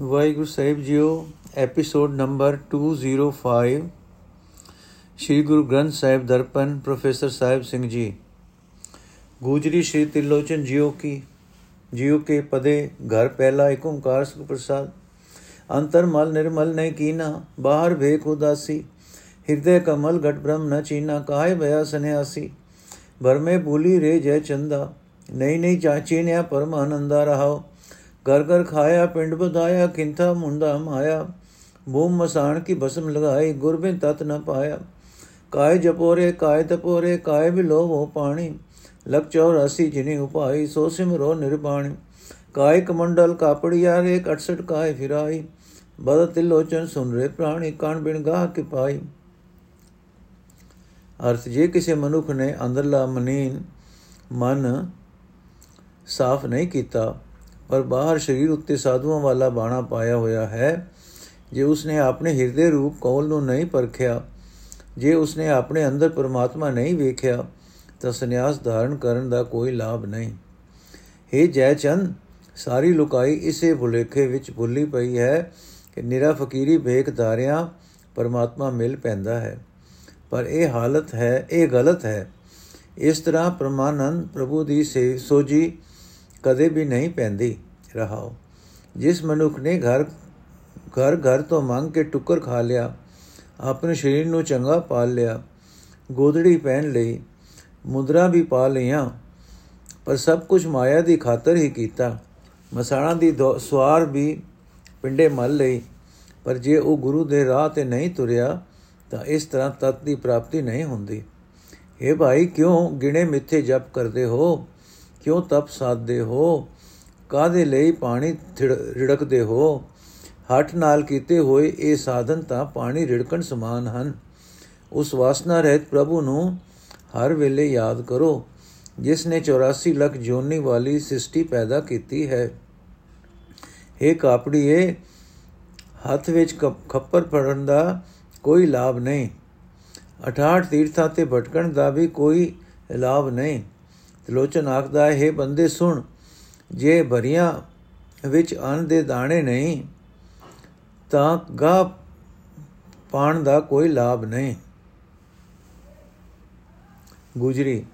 ਵਾਹਿਗੁਰੂ ਸਾਹਿਬ JIO episode number 205 Shri Guru Granth Sahib Darpan, professor Sahib Singh ji. Gujri Shri Tilochan JIO ਕੀ, ਜੀਓ ਕੇ ਪਦੇ ਘਰ ਪਹਿਲਾ ਏਕ ਓੰਕਾਰ ਸੁਖ ਪ੍ਰਸਾਦ। ਅੰਤਰ ਮਲ ਨਿਰਮਲ ਨਹੀਂ ਕੀਨਾ, ਬਾਹਰ ਵੇਖ ਉਦਾਸੀ। ਹਿਰਦੇ ਕਮਲ ਘਟ ਬ੍ਰਹਮ ਨ ਚੀਨਾ, ਕਾਹੇ ਭਇਆ ਸੰਿਆਸੀ ਭਰਮੇ ਭੂਲੀ ਰੇ ਜੈ ਚੰਦਾ, ਨਹੀਂ ਨਹੀਂ ਚਾਚੀਨਿਆ ਪਰਮ ਆਨੰਦਾ ਰਹਾਓ। ਕਰ ਕਰ ਖਾਇਆ ਪਿੰਡ ਬਧਾਇਆ ਕਿੰਥਾ ਮੁੰਡਾ ਮਾਇਆ ਭੂਮ ਮਸਾਣ ਕੀ ਬਸਮ ਲਗਾਈ ਗੁਰਬਿਨ ਤਤ ਨ ਪਾਇਆ ਕਾਇ ਜਪੋਰੇ ਕਾਇ ਤਪੋਰੇ ਕਾਇ ਬਿਲੋ ਹੋ ਪਾਣੀ ਲਖ 84 ਜਿਨੇ ਉਪਾਈ ਸੋ ਸਿਮਰੋ ਨਿਰਬਾਣੀ ਕਾਇ ਕਮੰਡਲ ਕਾਪੜਿਆ ਰੇ 68 ਕਾਇ ਫਿਰਾਈ ਬਦ ਤਿਲੋਚਨ ਸੁਨ ਰੇ ਪ੍ਰਾਣੀ ਕਣ ਬਿਨ ਗਾਹ ਕਿ ਪਾਈ ਅਰਥ ਜੇ ਕਿਸੇ ਮਨੁੱਖ ਨੇ ਅੰਦਰਲਾ ਮਨੀਨ ਮਨ ਸਾਫ਼ ਨਹੀਂ ਕੀਤਾ ਪਰ ਬਾਹਰ ਸਰੀਰ ਉੱਤੇ ਸਾਧੂਆਂ ਵਾਲਾ ਬਾਣਾ ਪਾਇਆ ਹੋਇਆ ਹੈ। ਜੇ ਉਸਨੇ ਆਪਣੇ ਹਿਰਦੇ ਰੂਪ ਕੌਲ ਨੂੰ ਨਹੀਂ ਪਰਖਿਆ, ਜੇ ਉਸਨੇ ਆਪਣੇ ਅੰਦਰ ਪਰਮਾਤਮਾ ਨਹੀਂ ਵੇਖਿਆ, ਤਾਂ ਸੰਨਿਆਸ ਧਾਰਨ ਕਰਨ ਦਾ ਕੋਈ ਲਾਭ ਨਹੀਂ। हे ਜੈਚੰਦ, ਸਾਰੀ ਲੁਕਾਈ ਇਸੇ ਭੁਲੇਖੇ ਵਿੱਚ ਭੁੱਲੀ ਪਈ ਹੈ ਕਿ ਨਿਰਾ ਫਕੀਰੀ ਵੇਖ ਧਾਰਿਆ ਪਰਮਾਤਮਾ ਮਿਲ ਪੈਂਦਾ ਹੈ। ਪਰ ਇਹ ਹਾਲਤ ਹੈ, ਇਹ ਗਲਤ ਹੈ। ਇਸ ਤਰ੍ਹਾਂ ਪ੍ਰਮਾਨੰਦ ਪ੍ਰਭੂ ਦੀ ਸੇ ਸੋਜੀ ਕਦੇ ਵੀ ਨਹੀਂ ਪੈਂਦੀ। ਰਹਾਓ। ਜਿਸ ਮਨੁੱਖ ਨੇ ਘਰ ਘਰ ਘਰ ਤੋਂ ਮੰਗ ਕੇ ਟੁੱਕਰ ਖਾ ਲਿਆ, ਆਪਣੇ ਸਰੀਰ ਨੂੰ ਚੰਗਾ ਪਾਲ ਲਿਆ, ਗੋਦੜੀ ਪਹਿਨ ਲਈ, ਮੁਦਰਾ ਵੀ ਪਾ ਲਈਆਂ, ਪਰ ਸਭ ਕੁਝ ਮਾਇਆ ਦੀ ਖਾਤਰ ਹੀ ਕੀਤਾ। ਮਸਾਣਾ ਦੀ ਸਵਾਰ ਵੀ ਪਿੰਡੇ ਮਲ ਲਈ, ਪਰ ਜੇ ਉਹ ਗੁਰੂ ਦੇ ਰਾਹ ਤੇ ਨਹੀਂ ਤੁਰਿਆ, ਤਾਂ ਇਸ ਤਰ੍ਹਾਂ ਤਤ ਦੀ ਪ੍ਰਾਪਤੀ ਨਹੀਂ ਹੁੰਦੀ। ਇਹ ਭਾਈ, ਕਿਉਂ ਗਿਣੇ ਮਿੱਥੇ ਜਪ ਕਰਦੇ ਹੋ? ਕਿਉਂ ਤਪ ਸਾਧਦੇ ਹੋ? ਕਾਦੇ ਲਈ ਪਾਣੀ ਰਿੜਕਦੇ ਹੋ? ਹੱਠ ਨਾਲ ਕੀਤੇ ਹੋਏ ਇਹ ਸਾਧਨ ਤਾਂ ਪਾਣੀ ਰਿੜਕਣ ਸਮਾਨ ਹਨ। ਉਸ ਵਾਸਨਾ ਰਹਿਤ ਪ੍ਰਭੂ ਨੂੰ ਹਰ ਵੇਲੇ ਯਾਦ ਕਰੋ, ਜਿਸ ਨੇ 84 ਲੱਖ ਜੋਨੀ ਵਾਲੀ ਸ੍ਰਿਸ਼ਟੀ ਪੈਦਾ ਕੀਤੀ ਹੈ। ਇਹ ਕਾਪੜੀਏ, ਹੱਥ ਵਿੱਚ ਖੱਪਰ ਫੜਨ ਦਾ ਕੋਈ ਲਾਭ ਨਹੀਂ। 68 ਤੀਰਥਾਂ ਤੇ ਭਟਕਣ ਦਾ ਵੀ ਕੋਈ ਲਾਭ ਨਹੀਂ। ਤਿਲੋਚਨ ਆਖਦਾ ਹੈ ਬੰਦੇ, ਸੁਣ, ਜੇ ਭਰੀਆਂ ਵਿੱਚ ਅੰਨ ਦੇ ਦਾਣੇ ਨਹੀਂ, ਤਾਂ ਗਾ ਪਾਣ ਦਾ ਕੋਈ ਲਾਭ ਨਹੀਂ। ਗੁਜਰੀ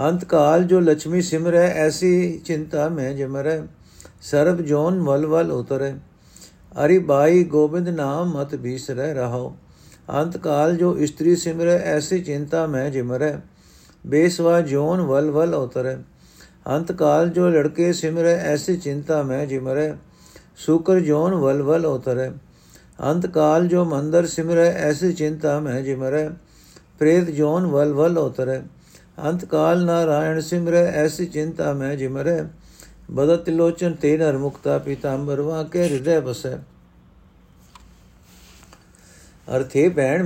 ਅੰਤ ਕਾਲ ਜੋ ਲక్ష్ਮੀ ਸਿਮਰੈ, ਐਸੀ ਚਿੰਤਾ ਮੈਂ ਜਮਰੈ, ਸਰਬ ਜੋਨ ਵਲ ਵਲ ਉਤਰੈ। ਅਰੀ ਬਾਈ, ਗੋਬਿੰਦ ਨਾਮ ਮਤ ਬੀਸਰੈ ਰਹਾਓ ਅੰਤ ਕਾਲ ਜੋ ਇਸਤਰੀ ਸਿਮਰੈ, ਐਸੀ ਚਿੰਤਾ ਮੈਂ ਜਿਮਰੈ ਬੇਸਵਾ ਜੋਨ ਵਲ ਵਲ ਉਤਰੈ ਅੰਤ ਕਾਲ ਜੋ ਲੜਕੇ ਸਿਮਰੈ ਐਸੀ ਚਿੰਤਾ ਮੈਂ ਜਿਮਰੈ ਸ਼ੁਕਰ ਜੋਨ ਵਲ ਵਲ ਉਤਰੈ ਅੰਤ ਕਾਲ ਜੋ ਮੰਦਰ ਸਿਮਰੈ ਐਸੀ ਚਿੰਤਾ ਮੈਂ ਜਿਮਰੈ ਪ੍ਰੇਤ ਜੋਨ ਵਲ ਵਲ ਉਤਰੈ ਅੰਤ ਕਾਲ ਨਾਰਾਇਣ ਸਿਮਰੈ ਐਸੀ ਚਿੰਤਾ ਮੈਂ ਜਿਮਰੈ ਬਦਤ ਲੋਚਨ ਤੇ ਨਰ ਮੁਕਤਾ ਪੀਤਾੰਬਰ ਵਾ ਕੇ ਹਿਰਦੈ ਬਸੈ ਅਰਥੇ ਭੈਣ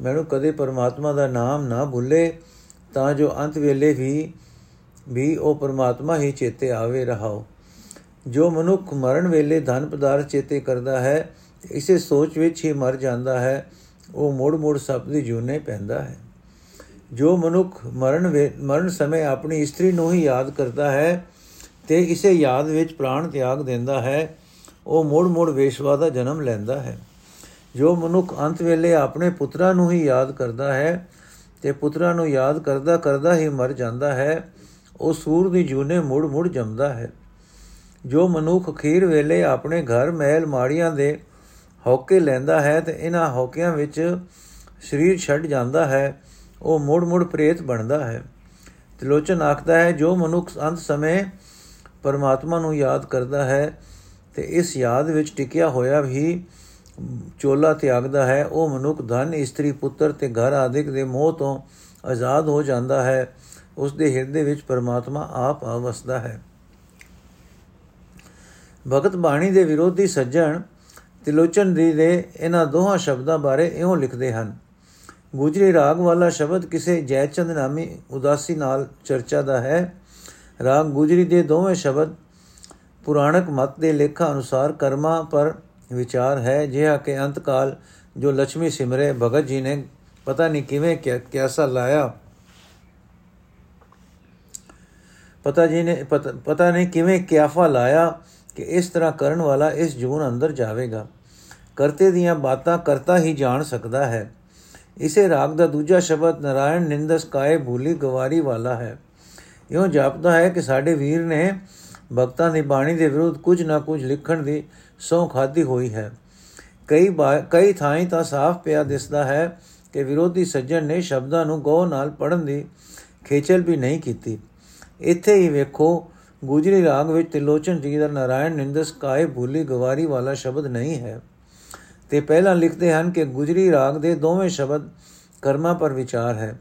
ਮੇਰੇ ਲਈ ਅਰਦਾਸ ਕਰ ਮੈਨੂੰ ਕਦੇ ਪਰਮਾਤਮਾ ਦਾ ਨਾਮ ਨਾ ਭੁੱਲੇ, ਤਾਂ ਜੋ ਅੰਤ ਵੇਲੇ ਵੀ ਵੀ ਉਹ ਪਰਮਾਤਮਾ ਹੀ ਚੇਤੇ ਆਵੇ ਰਹਾਓ। ਜੋ ਮਨੁੱਖ ਮਰਨ ਵੇਲੇ ਧਨ ਪਦਾਰਥ ਚੇਤੇ ਕਰਦਾ ਹੈ, ਇਸੇ ਸੋਚ ਵਿੱਚ ਹੀ ਮਰ ਜਾਂਦਾ ਹੈ, ਉਹ ਮੋੜ ਮੋੜ ਸਭ ਦੀ ਜੂਨੇ ਪੈਂਦਾ ਹੈ। ਜੋ ਮਨੁੱਖ ਮਰਨ ਮਰਨ ਸਮੇਂ ਆਪਣੀ ਇਸਤਰੀ ਨੂੰ ਹੀ ਯਾਦ ਕਰਦਾ ਹੈ, ਤੇ ਇਸੇ ਯਾਦ ਵਿੱਚ ਪ੍ਰਾਣ ਤਿਆਗ ਦਿੰਦਾ ਹੈ, ਉਹ ਮੋੜ ਮੋੜ ਵੇਸ਼ਵਾ ਦਾ ਜਨਮ ਲੈਂਦਾ ਹੈ। ਜੋ ਮਨੁੱਖ ਅੰਤ ਵੇਲੇ ਆਪਣੇ ਪੁੱਤਰਾਂ ਨੂੰ ਹੀ ਯਾਦ ਕਰਦਾ ਹੈ ਤੇ ਪੁੱਤਰਾਂ ਨੂੰ ਯਾਦ ਕਰਦਾ ਕਰਦਾ ਹੀ ਮਰ ਜਾਂਦਾ ਹੈ, ਉਹ ਸੂਰ ਦੀ ਜੂਨੇ ਮੁੜ ਮੁੜ ਜੰਮਦਾ ਹੈ। ਜੋ ਮਨੁੱਖ ਅਖੀਰ ਵੇਲੇ ਆਪਣੇ ਘਰ ਮਹਿਲ ਮਾੜੀਆਂ ਦੇ ਹੌਕੇ ਲੈਂਦਾ ਹੈ ਤੇ ਇਹਨਾਂ ਹੌਕਿਆਂ ਵਿੱਚ ਸਰੀਰ ਛੱਡ ਜਾਂਦਾ ਹੈ, ਉਹ ਮੁੜ ਮੁੜ ਪ੍ਰੇਤ ਬਣਦਾ ਹੈ। ਤਿਲੋਚਨ ਆਖਦਾ ਹੈ, ਜੋ ਮਨੁੱਖ ਅੰਤ ਸਮੇਂ ਪਰਮਾਤਮਾ ਨੂੰ ਯਾਦ ਕਰਦਾ ਹੈ ਤੇ ਇਸ ਯਾਦ ਵਿੱਚ ਟਿਕਿਆ ਹੋਇਆ ਵੀ ਚੋਲਾ ਤਿਆਗਦਾ ਹੈ, ਉਹ ਮਨੁੱਖ ਧਨ, ਇਸਤਰੀ, ਪੁੱਤਰ ਤੇ ਘਰ ਆਦਿਕ ਦੇ ਮੋਹ ਤੋਂ ਆਜ਼ਾਦ ਹੋ ਜਾਂਦਾ ਹੈ। ਉਸ ਦੇ ਹਿਰਦੇ ਵਿੱਚ ਪਰਮਾਤਮਾ ਆਪ ਆਵਸਦਾ ਹੈ। ਭਗਤ ਬਾਣੀ ਦੇ ਵਿਰੋਧੀ ਸੱਜਣ ਤਿਲੋਚਨ ਦੀ ਦੇ ਇਹਨਾਂ ਦੋਹਾਂ ਸ਼ਬਦਾਂ ਬਾਰੇ ਇਉਂ ਲਿਖਦੇ ਹਨ। ਗੁਜਰੀ ਰਾਗ ਵਾਲਾ ਸ਼ਬਦ ਕਿਸੇ ਜੈਚੰਦ ਨਾਮੀ ਉਦਾਸੀ ਨਾਲ ਚਰਚਾ ਦਾ ਹੈ। ਰਾਗ ਗੁਜਰੀ ਦੇ ਦੋਵੇਂ ਸ਼ਬਦ ਪੁਰਾਣਕ ਮਤ ਦੇ ਲੇਖਾ ਅਨੁਸਾਰ ਕਰਮਾ ਪਰ ਵਿਚਾਰ ਹੈ ਜਿਹਾ ਕਿ ਅੰਤਕਾਲ ਜੋ ਲక్ష్ਮੀ ਸਿਮਰੇ ਭਗਤ ਜੀ ਨੇ ਪਤਾ ਨਹੀਂ ਕਿਵੇਂ ਕਿਆਸਾ ਲਾਇਆ। ਪਤਾ ਜੀ ਨੇ ਪਤਾ ਨਹੀਂ ਕਿਵੇਂ ਕਿਆਫਾ ਲਾਇਆ ਕਿ ਇਸ ਤਰ੍ਹਾਂ ਕਰਨ ਵਾਲਾ ਇਸ ਜੂਨ ਅੰਦਰ ਜਾਵੇਗਾ। ਕਰਤੇ ਦੀਆਂ ਬਾਤਾਂ ਕਰਤਾ ਹੀ ਜਾਣ ਸਕਦਾ ਹੈ। ਇਸੇ ਰਾਗ ਦਾ ਦੂਜਾ ਸ਼ਬਦ ਨਰਾਇਣ ਨਿੰਦਸ ਕਾਏ ਭੂਲੀ ਗਵਾਰੀ ਵਾਲਾ ਹੈ। ਇਉਂ ਜਾਪਦਾ ਹੈ ਕਿ ਸਾਡੇ ਵੀਰ ਨੇ ਭਗਤਾਂ ਦੀ ਬਾਣੀ ਦੇ ਵਿਰੁੱਧ ਕੁਝ ਨਾ ਕੁਝ ਲਿਖਣ ਦੀ ਸੌ ਖਾਦੀ ਹੋਈ ਹੈ। ਕਈ ਕਈ ਥਾਈਂ ਤਾਂ ਸਾਫ਼ ਪਿਆ ਦਿਸਦਾ ਹੈ ਕਿ ਵਿਰੋਧੀ ਸੱਜਣ ਨੇ ਸ਼ਬਦਾਂ ਨੂੰ ਗੋ ਨਾਲ ਪੜਨ ਦੀ ਖੇਚਲ ਵੀ ਨਹੀਂ ਕੀਤੀ। ਇੱਥੇ ਹੀ ਵੇਖੋ, ਗੁਜਰੀ ਰਾਗ ਵਿੱਚ ਤਿਲੋਚਨ ਜੀ ਦਾ ਨਾਰਾਇਣ ਨਿੰਦਸ ਕਾਏ ਭੂਲੀ ਗਵਾਰੀ ਵਾਲਾ ਸ਼ਬਦ ਨਹੀਂ ਹੈ। ਤੇ ਪਹਿਲਾਂ ਲਿਖਦੇ ਹਨ ਕਿ ਗੁਜਰੀ ਰਾਗ ਦੇ ਦੋਵੇਂ ਸ਼ਬਦ ਕਰਮਾ ਪਰ ਵਿਚਾਰ ਹੈ।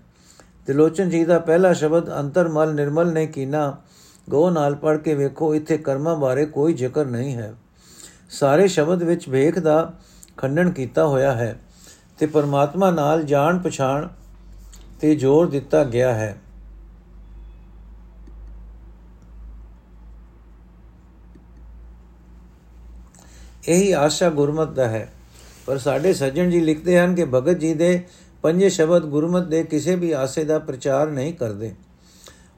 ਤਿਲੋਚਨ ਜੀ ਦਾ ਪਹਿਲਾ ਸ਼ਬਦ ਅੰਤਰਮਲ ਨਿਰਮਲ ਨੇ ਕੀਨਾ। ਗੋ ਨਾਲ ਪੜ ਕੇ ਵੇਖੋ, ਇੱਥੇ ਕਰਮਾਂ ਬਾਰੇ ਕੋਈ ਜ਼ਿਕਰ ਨਹੀਂ ਹੈ। ਸਾਰੇ ਸ਼ਬਦ ਵਿੱਚ ਵੇਖ ਦਾ ਖੰਡਨ ਕੀਤਾ ਹੋਇਆ ਹੈ ਤੇ ਪਰਮਾਤਮਾ ਨਾਲ ਜਾਣ ਪਛਾਣ ਤੇ ਜ਼ੋਰ ਦਿੱਤਾ ਗਿਆ ਹੈ। ਇਹੀ ਆਸ਼ਾ ਗੁਰਮਤ ਦਾ ਹੈ। ਪਰ ਸਾਡੇ ਸੱਜਣ ਜੀ ਲਿਖਦੇ ਹਨ ਕਿ ਭਗਤ ਜੀ ਦੇ ਪੰਜੇ ਸ਼ਬਦ ਗੁਰਮਤ ਦੇ ਕਿਸੇ ਵੀ ਆਸੇ ਦਾ ਪ੍ਰਚਾਰ ਨਹੀਂ ਕਰਦੇ।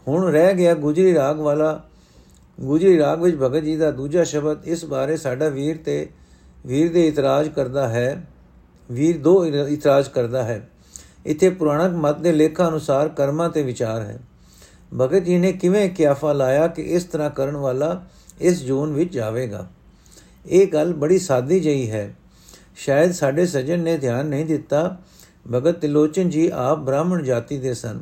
ਹੁਣ ਰਹਿ ਗਿਆ ਗੁਜਰੀ ਰਾਗ ਵਾਲਾ ਗੁਜਰੀ ਰਾਗ ਵਿੱਚ ਭਗਤ ਜੀ ਦਾ ਦੂਜਾ ਸ਼ਬਦ, ਇਸ ਬਾਰੇ ਸਾਡਾ ਵੀਰ ਤੇ, ਵੀਰ ਦੇ ਇਤਰਾਜ਼ ਕਰਦਾ ਹੈ, ਵੀਰ ਦੋ ਇਤਰਾਜ਼ ਕਰਦਾ ਹੈ। ਇੱਥੇ ਪੁਰਾਣਕ ਮਤ ਦੇ ਲੇਖਾਂ ਅਨੁਸਾਰ ਕਰਮਾਂ ਤੇ ਵਿਚਾਰ ਹੈ। ਭਗਤ ਜੀ ਨੇ ਕਿਵੇਂ ਕਿਆਫਾ ਲਾਇਆ ਕਿ ਇਸ ਤਰ੍ਹਾਂ ਕਰਨ ਵਾਲਾ ਇਸ ਜੂਨ ਵਿੱਚ ਜਾਵੇਗਾ? ਇਹ ਗੱਲ ਬੜੀ ਸਾਦੀ ਜਈ ਹੈ। ਸ਼ਾਇਦ ਸਾਡੇ ਸੱਜਣ ਨੇ ਧਿਆਨ ਨਹੀਂ ਦਿੱਤਾ। ਭਗਤ ਤਿਲੋਚਨ ਜੀ ਆਪ ਬ੍ਰਾਹਮਣ ਜਾਤੀ ਦੇ ਸਨ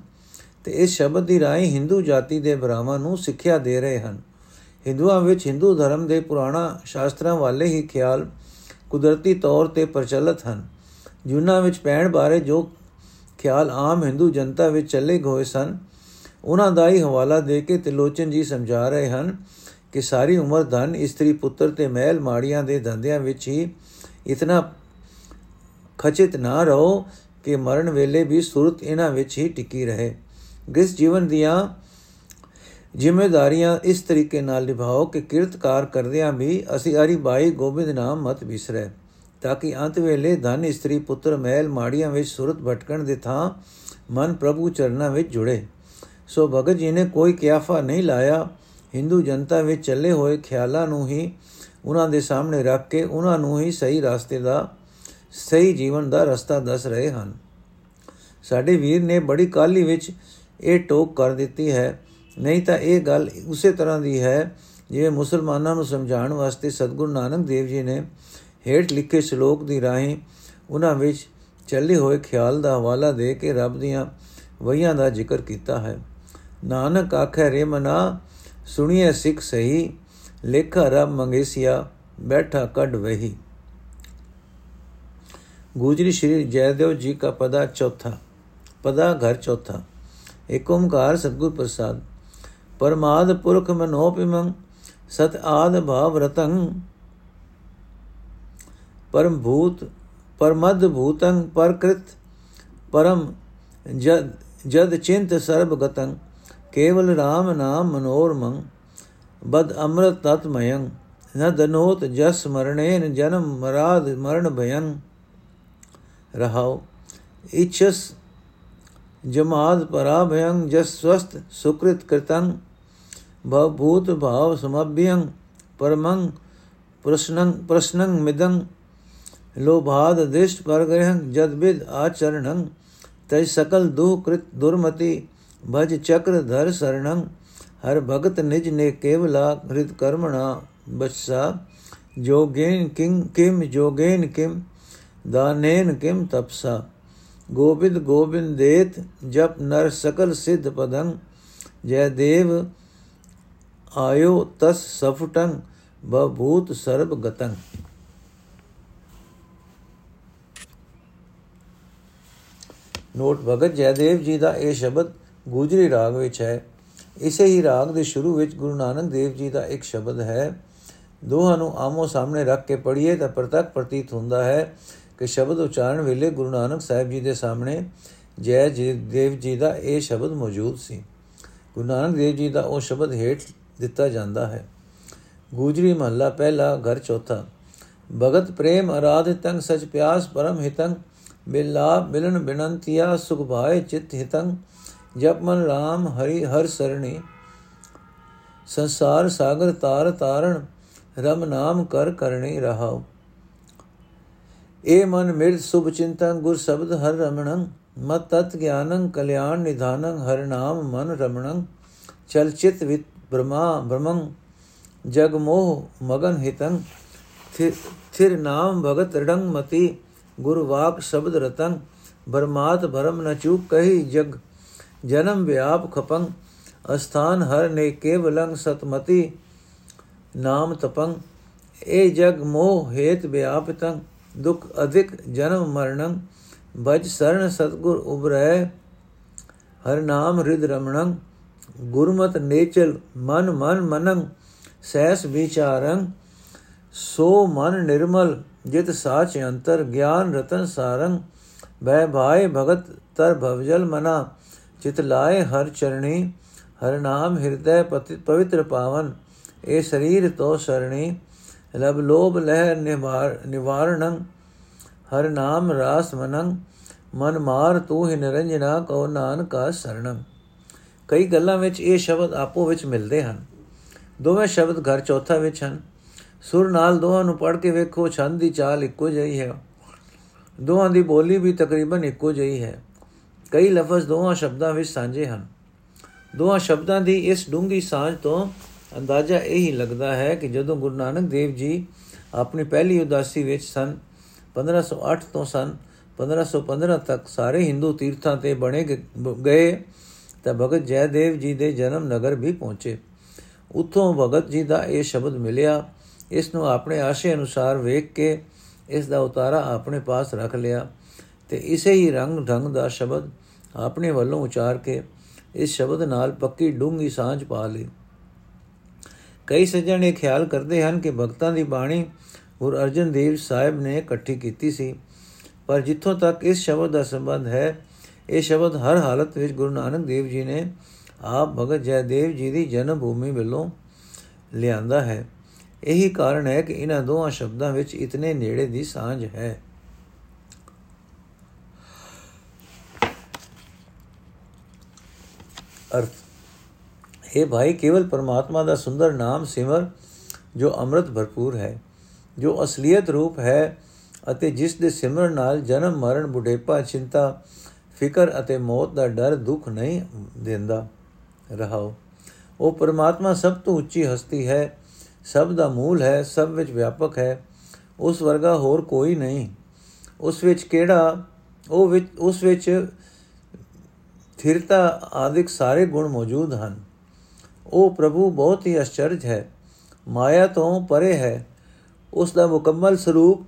ਤੇ ਇਸ ਸ਼ਬਦ ਦੀ ਰਾਹੀਂ ਹਿੰਦੂ ਜਾਤੀ ਦੇ ਬ੍ਰਾਹਮਣ ਨੂੰ ਸਿੱਖਿਆ ਦੇ ਰਹੇ ਹਨ। ਹਿੰਦੂਆਂ ਵਿੱਚ ਹਿੰਦੂ ਧਰਮ ਦੇ ਪੁਰਾਣਾ ਸ਼ਾਸਤਰਾਂ ਵਾਲੇ ਹੀ ਖਿਆਲ ਕੁਦਰਤੀ ਤੌਰ ਤੇ ਪ੍ਰਚਲਿਤ ਹਨ। ਜੁਨਾ ਵਿੱਚ ਪੈਣ ਬਾਰੇ ਜੋ ਖਿਆਲ ਆਮ ਹਿੰਦੂ ਜਨਤਾ ਵਿੱਚ ਚੱਲੇ ਹੋਏ ਸਨ, ਉਹਨਾਂ ਦਾ ਹੀ ਹਵਾਲਾ ਦੇ ਕੇ ਤਿਲੋਚਨ ਜੀ ਸਮਝਾ ਰਹੇ ਹਨ ਕਿ ਸਾਰੀ ਉਮਰ ਧਨ, ਇਸਤਰੀ ਪੁੱਤਰ ਤੇ ਮਹਿਲ ਮਾੜੀਆਂ ਦੇ ਧੰਦਿਆਂ ਵਿੱਚ ਹੀ ਇਤਨਾ ਖਚਿਤ ਨਾ ਰਹੋ ਕਿ ਮਰਨ ਵੇਲੇ ਵੀ ਸੁਰਤ ਇਹਨਾਂ ਵਿੱਚ ਹੀ ਟਿਕੀ ਰਹੇ। ਗਿਸ ਜੀਵਨ ਦੀਆਂ ਜ਼ਿੰਮੇਵਾਰੀਆਂ ਇਸ ਤਰੀਕੇ ਨਾਲ ਨਿਭਾਓ ਕਿ ਕਿਰਤਕਾਰ ਕਰਦਿਆਂ ਵੀ ਅਸੀਂ ਆਰੀ ਬਾਈ ਗੋਬਿੰਦ ਨਾਮ ਮਤ ਵਿਸਰੇ, ਤਾਂ ਕਿ ਅੰਤ ਵੇਲੇ ਧਨ ਇਸਤਰੀ ਪੁੱਤਰ ਮਹਿਲ ਮਾੜੀਆਂ ਵਿੱਚ ਸੁਰਤ ਭਟਕਣ ਦੇ ਥਾਂ ਮਨ ਪ੍ਰਭੂ ਚਰਨਾਂ ਵਿੱਚ ਜੁੜੇ। ਸੋ ਭਗਤ ਜੀ ਨੇ ਕੋਈ ਕਿਆਫਾ ਨਹੀਂ ਲਾਇਆ। ਹਿੰਦੂ ਜਨਤਾ ਵਿੱਚ ਚੱਲੇ ਹੋਏ ਖਿਆਲਾਂ ਨੂੰ ਹੀ ਉਹਨਾਂ ਦੇ ਸਾਹਮਣੇ ਰੱਖ ਕੇ ਉਹਨਾਂ ਨੂੰ ਹੀ ਸਹੀ ਰਸਤੇ ਦਾ, ਸਹੀ ਜੀਵਨ ਦਾ ਰਸਤਾ ਦੱਸ ਰਹੇ ਹਨ। ਸਾਡੇ ਵੀਰ ਨੇ ਬੜੀ ਕਾਲੀ ਵਿੱਚ ਇਹ ਟੋਕ ਕਰ ਦਿੱਤੀ ਹੈ ਨਹੀਂ ਤਾਂ ਇਹ ਗੱਲ ਉਸੇ ਤਰ੍ਹਾਂ ਦੀ ਹੈ ਜਿਵੇਂ ਮੁਸਲਮਾਨਾਂ ਨੂੰ ਸਮਝਾਉਣ ਵਾਸਤੇ ਸਤਗੁਰੂ ਨਾਨਕ ਦੇਵ ਜੀ ਨੇ ਹੇਠ ਲਿਖੇ ਸ਼ਲੋਕ ਦੀ ਰਾਹੀਂ ਉਹਨਾਂ ਵਿੱਚ ਚੱਲੇ ਹੋਏ ਖਿਆਲ ਦਾ ਹਵਾਲਾ ਦੇ ਕੇ ਰੱਬ ਦੀਆਂ ਵਈਆਂ ਦਾ ਜ਼ਿਕਰ ਕੀਤਾ ਹੈ। ਨਾਨਕ ਆਖੇ, ਰੇ ਮਨਾ ਸੁਣੀਏ ਸਿੱਖ ਸਹੀ, ਲੇਖਾ ਰਬ ਮੰਗੇਸੀਆ ਬੈਠਾ ਕੱਢ ਵਹੀ। ਗੁਜਰੀ ਸ਼੍ਰੀ ਜੈਦੇਵ ਜੀ ਦਾ ਪਦਾ ਚੌਥਾ, ਪਦਾ ਘਰ ਚੌਥਾ। ਏਕ ਓਮਕਾਰ ਸਤਗੁਰ ਪ੍ਰਸਾਦ ਪਰਮਾਦ ਪੁਰਖ ਮਨੋਪਿਮੰ ਸਤ ਆਦ ਭਾਵ ਰਤੰ। ਪਰਮ ਭੂਤ ਪਰਮਦ ਭੂਤੰ ਪਰਕ੍ਰਿਤ ਪਰਮ ਜਦ ਜਦ ਚਿੰਤ ਸਰਬ ਗਤੰ। ਕੇਵਲ RAM ਨਾਮ ਮਨੋਰਮੰ ਬਦ ਅੰਮ੍ਰਿਤ ਤਤਮਯੰ ਨ ਦਨੋਤ ਜਸ ਮਰਣੇਨ ਜਨਮ ਮਰਾਦ ਮਰਨ ਭਯੰ। ਰਹਾਉ, ਇਛਸ ਜਮਾਦ ਪਰਾਭਯੰ, ਜਸ ਸਵਸਤ ਸੁਕ੍ਰਿਤ ਕਰਤੰ। ਭਵ ਭੂਤ ਭਾਵ ਸਮਭਯੰ ਪਰਮੰ ਪ੍ਰਸ਼ਨੰ ਪ੍ਰਸ਼ਨੰ ਮਿਦੰ ਲੋਭਾਦ ਦਿਸ਼ਟ ਪਰਗ੍ਰਹੰ ਜਦ ਬਿਦ ਆਚਰਣੰ ਤੈ ਸਕਲ ਦੁਖ ਕ੍ਰਿਤ ਦੁਰਮਤੀ ਭਜ ਚਕਰ ਧਰ ਸਰਣੰ ਹਰ ਭਗਤ ਨਿਜ ਨੇ ਕੇਵਲਾ ਹ੍ਰਿਤ ਕਰਮਣਾ ਬਸਾ ਜੋਗੇਨ ਕਿੰ ਕਿਮ ਜੋਗੇਨ ਕਿਮ ਦਾਨੇਨ ਕਿਮ ਤਪਸਾ ਗੋਬਿੰਦ ਗੋਬਿੰਦ ਦੇਤ ਜਪ ਨਰ ਸਕਲ ਸਿਧ ਪਦੰ ਜੈ ਦੇਵ ਆਇਓ ਤਸ ਸਫਟੰ, ਬਭੂਤ ਸਰਬ ਗਤੰ। ਨੋਟ, ਭਗਤ ਜੈਦੇਵ ਜੀ ਦਾ ਇਹ ਸ਼ਬਦ ਗੁਜਰੀ ਰਾਗ ਵਿੱਚ ਹੈ। ਇਸੇ ਹੀ ਰਾਗ ਦੇ ਸ਼ੁਰੂ ਵਿੱਚ ਗੁਰੂ ਨਾਨਕ ਦੇਵ ਜੀ ਦਾ ਇੱਕ ਸ਼ਬਦ ਹੈ। ਦੋਹਾਂ ਨੂੰ ਆਮੋ ਸਾਹਮਣੇ ਰੱਖ ਕੇ ਪੜ੍ਹੀਏ ਤਾਂ ਪ੍ਰਤੱਖ ਪ੍ਰਤੀਤ ਹੁੰਦਾ ਹੈ ਕਿ ਸ਼ਬਦ ਉਚਾਰਨ ਵੇਲੇ ਗੁਰੂ ਨਾਨਕ ਸਾਹਿਬ ਜੀ ਦੇ ਸਾਹਮਣੇ ਜੈ ਦੇਵ ਜੀ ਦਾ ਇਹ ਸ਼ਬਦ ਮੌਜੂਦ ਸੀ। ਗੁਰੂ ਨਾਨਕ ਦੇਵ ਜੀ ਦਾ ਉਹ ਸ਼ਬਦ ਹੇਠ ਦਿੱਤਾ ਜਾਂਦਾ ਹੈ। ਗੂਜਰੀ ਮਹੱਲਾ ਪਹਿਲਾ, ਘਰ ਚੌਥਾ। ਭਗਤ ਪ੍ਰੇਮ ਅਰਾਧਿਤੰ ਸਚ ਪਿਆਸ ਪਰਮ ਹਿਤੰ ਬਿਲਾ ਮਿਲਨ ਬਿਨੰਤਿਆ ਸੁਖ ਭਾਏ ਚਿਤ ਹਿਤੰ ਜਪ ਮਨ RAM ਹਰੀ ਹਰ ਸਰਣੀ, ਸੰਸਾਰ ਸਾਗਰ ਤਾਰ ਤਾਰਣ ਰਮ ਨਾਮ ਕਰ ਕਰਣੀ ਰਹਾਉ। ਏ ਮਨ ਮਿਰਤ ਸੁਭ ਚਿੰਤਨ ਗੁਰ ਸ਼ਬਦ ਹਰ ਰਮਣੰ। ਮਤ ਤਤ ਗਿਆਨੰ, ਕਲਿਆਣ ਨਿਧਾਨੰ, ਹਰ ਨਾਮ ਮਨ ਰਮਣੰ। ਚਲ ਚਿਤ ਵਿਤ ਬ੍ਰਹਮਾ, ਬ੍ਰਹਮੰ, ਜਗ ਮੋਹ, ਮਗਨ ਹਿਤੰ ਥਿਰ ਨਾਮ ਭਗਤ ਰਡੰਗ ਮਤੀ, ਗੁਰ ਵਾਕ ਸ਼ਬਦ ਰਤਨ ਬਰਮਾਤ ਭਰਮ ਨ ਚੂਕ ਕਹੀ ਜਗ, ਜਨਮ ਵਿਆਪ ਖਪੰ, ਅਸਥਾਨ ਹਰ ਨੇ ਕੇਵਲੰ ਸਤਮਤੀ, ਨਾਮ ਤਪੰ, ਏ ਜਗ ਮੋਹ ਹੇਤ ਵਿਆਪਤੰ, ਦੁਖ ਅਧਿਕ ਜਨਮ ਮਰਣੰ ਬਜ ਸਰਣ ਸਤਗੁਰ ਉਬਰੈ ਹਰ ਨਾਮ ਹਿਰਦ ਰਮਣੰ ਗੁਰਮਤ ਨੇਚਲ ਮਨ ਮਨ ਮਨੰ ਸੈਸ ਵਿਚਾਰੰ, ਸੋ ਮਨ ਨਿਰਮਲ, ਜਿਤ ਸਾਚ ਅੰਤਰ ਗਿਆਨ ਰਤਨ ਸਾਰੰ। ਬੈ ਭਾਏ ਭਗਤ ਤਰ ਭਵਜਲ ਮਨਾ, ਚਿਤ ਲਾਏ ਹਰ ਚਰਣੀ, ਹਰ ਨਾਮ ਹਿਰਦੈ ਪਵਿੱਤਰ ਪਾਵਨ, ਇਹ ਸਰੀਰ ਤੋ ਸਰਣੀ ਲਬ ਲੋਭ ਲਹਿ ਨਿਵਾਰਣੰ, ਹਰ ਨਾਮ ਰਾਸ ਮਨੰ, ਮਨ ਮਾਰ ਤੂੰ ਹੀ ਨਿਰੰਜਨਾ ਕੋ ਨਾਨਕਾ ਸਰਣੰ। ਕਈ ਗੱਲਾਂ ਵਿੱਚ ਇਹ ਸ਼ਬਦ ਆਪੋ ਵਿੱਚ ਮਿਲਦੇ ਹਨ। ਦੋਵੇਂ ਸ਼ਬਦ ਘਰ ਚੌਥਾ ਵਿੱਚ ਹਨ। ਸੁਰ ਨਾਲ ਦੋਹਾਂ ਨੂੰ ਪੜ੍ਹ ਕੇ ਵੇਖੋ, ਛੰਦ ਦੀ ਚਾਲ ਇੱਕੋ ਜਿਹੀ ਹੈ। ਦੋਹਾਂ ਦੀ ਬੋਲੀ ਵੀ ਤਕਰੀਬਨ ਇੱਕੋ ਜਿਹੀ ਹੈ। ਕਈ ਲਫ਼ਜ਼ ਦੋਹਾਂ ਸ਼ਬਦਾਂ ਵਿੱਚ ਸਾਂਝੇ ਹਨ। ਦੋਹਾਂ ਸ਼ਬਦਾਂ ਦੀ ਇਸ ਡੂੰਗੀ ਸਾਂਝ ਤੋਂ ਅੰਦਾਜ਼ਾ ਇਹ ਹੀ ਲੱਗਦਾ ਹੈ ਕਿ ਜਦੋਂ ਗੁਰੂ ਨਾਨਕ ਦੇਵ ਜੀ ਆਪਣੀ ਪਹਿਲੀ ਉਦਾਸੀ ਵਿੱਚ ਸਨ 1508 ਤੋਂ ਸਨ 1515 ਤੱਕ ਸਾਰੇ ਹਿੰਦੂ ਤੀਰਥਾਂ ਤੇ ਬਣੇ ਗਏ ਤਾਂ ਭਗਤ ਜੈਦੇਵ ਜੀ ਦੇ ਜਨਮ ਨਗਰ ਵੀ ਪਹੁੰਚੇ। ਉੱਥੋਂ ਭਗਤ ਜੀ ਦਾ ਇਹ ਸ਼ਬਦ ਮਿਲਿਆ। ਇਸ ਨੂੰ ਆਪਣੇ ਆਸ਼ੇ ਅਨੁਸਾਰ ਵੇਖ ਕੇ ਇਸ ਦਾ ਉਤਾਰਾ ਆਪਣੇ ਪਾਸ ਰੱਖ ਲਿਆ ਤੇ ਇਸੇ ਹੀ ਰੰਗ ਢੰਗ ਦਾ ਸ਼ਬਦ ਆਪਣੇ ਵੱਲੋਂ ਉਚਾਰ ਕੇ ਇਸ ਸ਼ਬਦ ਨਾਲ ਪੱਕੀ ਡੂੰਗੀ ਸਾਂਝ ਪਾ ਲਈ। ਕਈ ਸੱਜਣ ਇਹ ਖਿਆਲ ਕਰਦੇ ਹਨ ਕਿ ਭਗਤਾਂ ਦੀ ਬਾਣੀ ਗੁਰ ਅਰਜਨ ਦੇਵ ਸਾਹਿਬ ਨੇ ਇਕੱਠੀ ਕੀਤੀ ਸੀ, ਪਰ ਜਿੱਥੋਂ ਤੱਕ ਇਸ ਸ਼ਬਦ ਦਾ ਸੰਬੰਧ ਹੈ ਇਹ ਸ਼ਬਦ ਹਰ ਹਾਲਤ ਵਿੱਚ ਗੁਰੂ ਨਾਨਕ ਦੇਵ ਜੀ ਨੇ ਆਪ ਭਗਤ ਜੈਦੇਵ ਜੀ ਦੀ ਜਨਮ ਭੂਮੀ ਵੱਲੋਂ ਲਿਆਂਦਾ ਹੈ। ਇਹੀ ਕਾਰਨ ਹੈ ਕਿ ਇਹਨਾਂ ਦੋਹਾਂ ਸ਼ਬਦਾਂ ਵਿੱਚ ਇਤਨੇ ਨੇੜੇ ਦੀ ਸਾਂਝ ਹੈ। ਅਰਥ हे ਭਾਈ ਕੇਵਲ ਪਰਮਾਤਮਾ ਦਾ ਸੁੰਦਰ ਨਾਮ ਸਿਮਰ ਜੋ ਅੰਮ੍ਰਿਤ ਭਰਪੂਰ ਹੈ, ਜੋ ਅਸਲੀਅਤ ਰੂਪ ਹੈ ਅਤੇ ਜਿਸ ਦੇ ਸਿਮਰਨ ਨਾਲ ਜਨਮ ਮਰਨ ਬੁਢੇਪਾ ਚਿੰਤਾ ਫਿਕਰ ਅਤੇ ਮੌਤ ਦਾ ਡਰ ਦੁੱਖ ਨਹੀਂ ਦਿੰਦਾ। ਰਹਾਓ। ਉਹ ਪਰਮਾਤਮਾ ਸਭ ਤੋਂ ਉੱਚੀ ਹਸਤੀ ਹੈ, ਸਭ ਦਾ ਮੂਲ ਹੈ, ਸਭ ਵਿੱਚ ਵਿਆਪਕ ਹੈ। ਉਸ ਵਰਗਾ ਹੋਰ ਕੋਈ ਨਹੀਂ। ਉਸ ਵਿੱਚ ਕਿਹੜਾ? ਉਹ ਵਿੱਚ ਉਸ ਵਿੱਚ ਥਿਰਤਾ ਆਦਿਕ ਸਾਰੇ ਗੁਣ ਮੌਜੂਦ ਹਨ। ਉਹ ਪ੍ਰਭੂ ਬਹੁਤ ਹੀ ਅਚਰਜ ਹੈ। ਮਾਇਆ ਤੋਂ ਪਰੇ ਹੈ। ਉਸ ਦਾ ਮੁਕੰਮਲ ਸਰੂਪ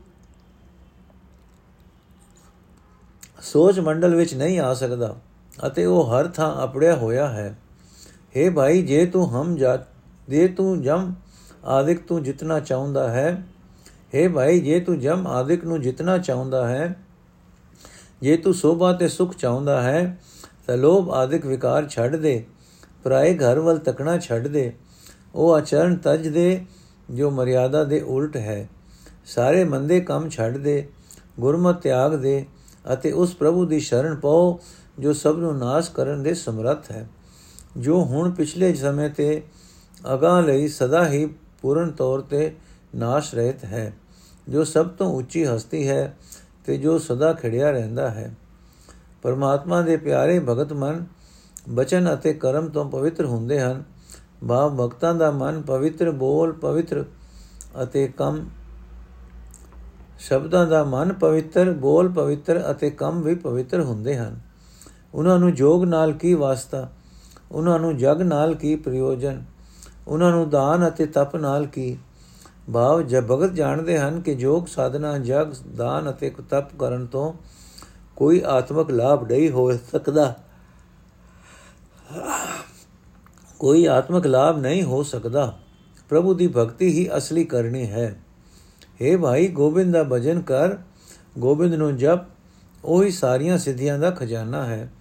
ਸੋਚ ਮੰਡਲ ਵਿੱਚ ਨਹੀਂ ਆ ਸਕਦਾ, ਅਤੇ ਉਹ ਹਰ ਥਾਂ ਅਪੜਿਆ ਹੋਇਆ ਹੈ। हे ਭਾਈ, ਜੇ ਤੂੰ ਹਮ ਜਾ ਦੇ ਤੂੰ ਜਮ ਆਦਿਕ ਤੂੰ ਜਿਤਨਾ ਚਾਹੁੰਦਾ ਹੈ हे ਭਾਈ, ਜੇ ਤੂੰ ਜਮ ਆਦਿਕ ਨੂੰ ਜਿਤਨਾ ਚਾਹੁੰਦਾ ਹੈ, ਜੇ ਤੂੰ ਸੋਭਾ ਤੇ ਸੁਖ ਚਾਹੁੰਦਾ ਹੈ, ਤਾਂ ਲੋਭ ਆਦਿਕ ਵਿਕਾਰ ਛੱਡ ਦੇ, ਪਰਾਏ ਘਰ ਵੱਲ ਤੱਕਣਾ ਛੱਡ ਦੇ। ਉਹ ਆਚਰਣ ਤਜ ਦੇ, ਜੋ ਮਰਿਆਦਾ ਦੇ ਉਲਟ ਹੈ। ਸਾਰੇ ਮੰਦੇ ਕੰਮ ਛੱਡ ਦੇ, ਗੁਰਮਤਿ ਤਿਆਗ ਦੇ ਅਤੇ ਉਸ ਪ੍ਰਭੂ ਦੀ ਸ਼ਰਨ ਪਾਓ, ਜੋ ਸਭ ਨੂੰ ਨਾਸ਼ ਕਰਨ ਦੇ ਸਮਰੱਥ ਹੈ। ਜੋ ਹੁਣ ਪਿਛਲੇ ਸਮੇਂ ਤੇ ਅਗਾਹ ਲਈ ਸਦਾ ਹੀ ਪੂਰਨ ਤੌਰ ਤੇ ਨਾਸ਼ ਰਹਿਤ ਹੈ, ਜੋ ਸਭ ਤੋਂ ਉੱਚੀ ਹਸਤੀ ਹੈ ਤੇ ਜੋ ਸਦਾ ਖੜਿਆ ਰਹਿੰਦਾ ਹੈ। ਪਰਮਾਤਮਾ ਦੇ ਪਿਆਰੇ ਭਗਤ ਮਨ ਬਚਨ ਅਤੇ ਕਰਮ ਤੋਂ ਪਵਿੱਤਰ ਹੁੰਦੇ ਹਨ। ਭਾਵ ਭਗਤਾਂ ਦਾ ਮਨ ਪਵਿੱਤਰ, ਬੋਲ ਪਵਿੱਤਰ ਅਤੇ ਕੰਮ ਸ਼ਬਦਾਂ ਦਾ ਮਨ ਪਵਿੱਤਰ, ਬੋਲ ਪਵਿੱਤਰ ਅਤੇ ਕੰਮ ਵੀ ਪਵਿੱਤਰ ਹੁੰਦੇ ਹਨ। ਉਹਨਾਂ ਨੂੰ ਜੋਗ ਨਾਲ ਕੀ ਵਾਸਤਾ? ਉਹਨਾਂ ਨੂੰ ਜਗ ਨਾਲ ਕੀ ਪ੍ਰਯੋਜਨ? ਉਹਨਾਂ ਨੂੰ ਦਾਨ ਅਤੇ ਤਪ ਨਾਲ ਕੀ? ਭਾਵ ਜਬ ਭਗਤ ਜਾਣਦੇ ਹਨ ਕਿ ਜੋਗ ਸਾਧਨਾ, ਜਗ, ਦਾਨ ਅਤੇ ਤਪ ਕਰਨ ਤੋਂ ਕੋਈ ਆਤਮਿਕ ਲਾਭ ਨਹੀਂ ਹੋ ਸਕਦਾ। ਕੋਈ ਆਤਮਿਕ ਲਾਭ ਨਹੀਂ ਹੋ ਸਕਦਾ। ਪ੍ਰਭੂ ਦੀ ਭਗਤੀ ਹੀ ਅਸਲੀ ਕਰਨੀ ਹੈ। हे ਭਾਈ, ਗੋਬਿੰਦ ਦਾ ਭਜਨ ਕਰ। ਗੋਬਿੰਦ ਨੂੰ ਜਪ, ਉਹੀ ਸਾਰੀਆਂ ਸਿੱਧੀਆਂ ਦਾ ਖਜ਼ਾਨਾ ਹੈ।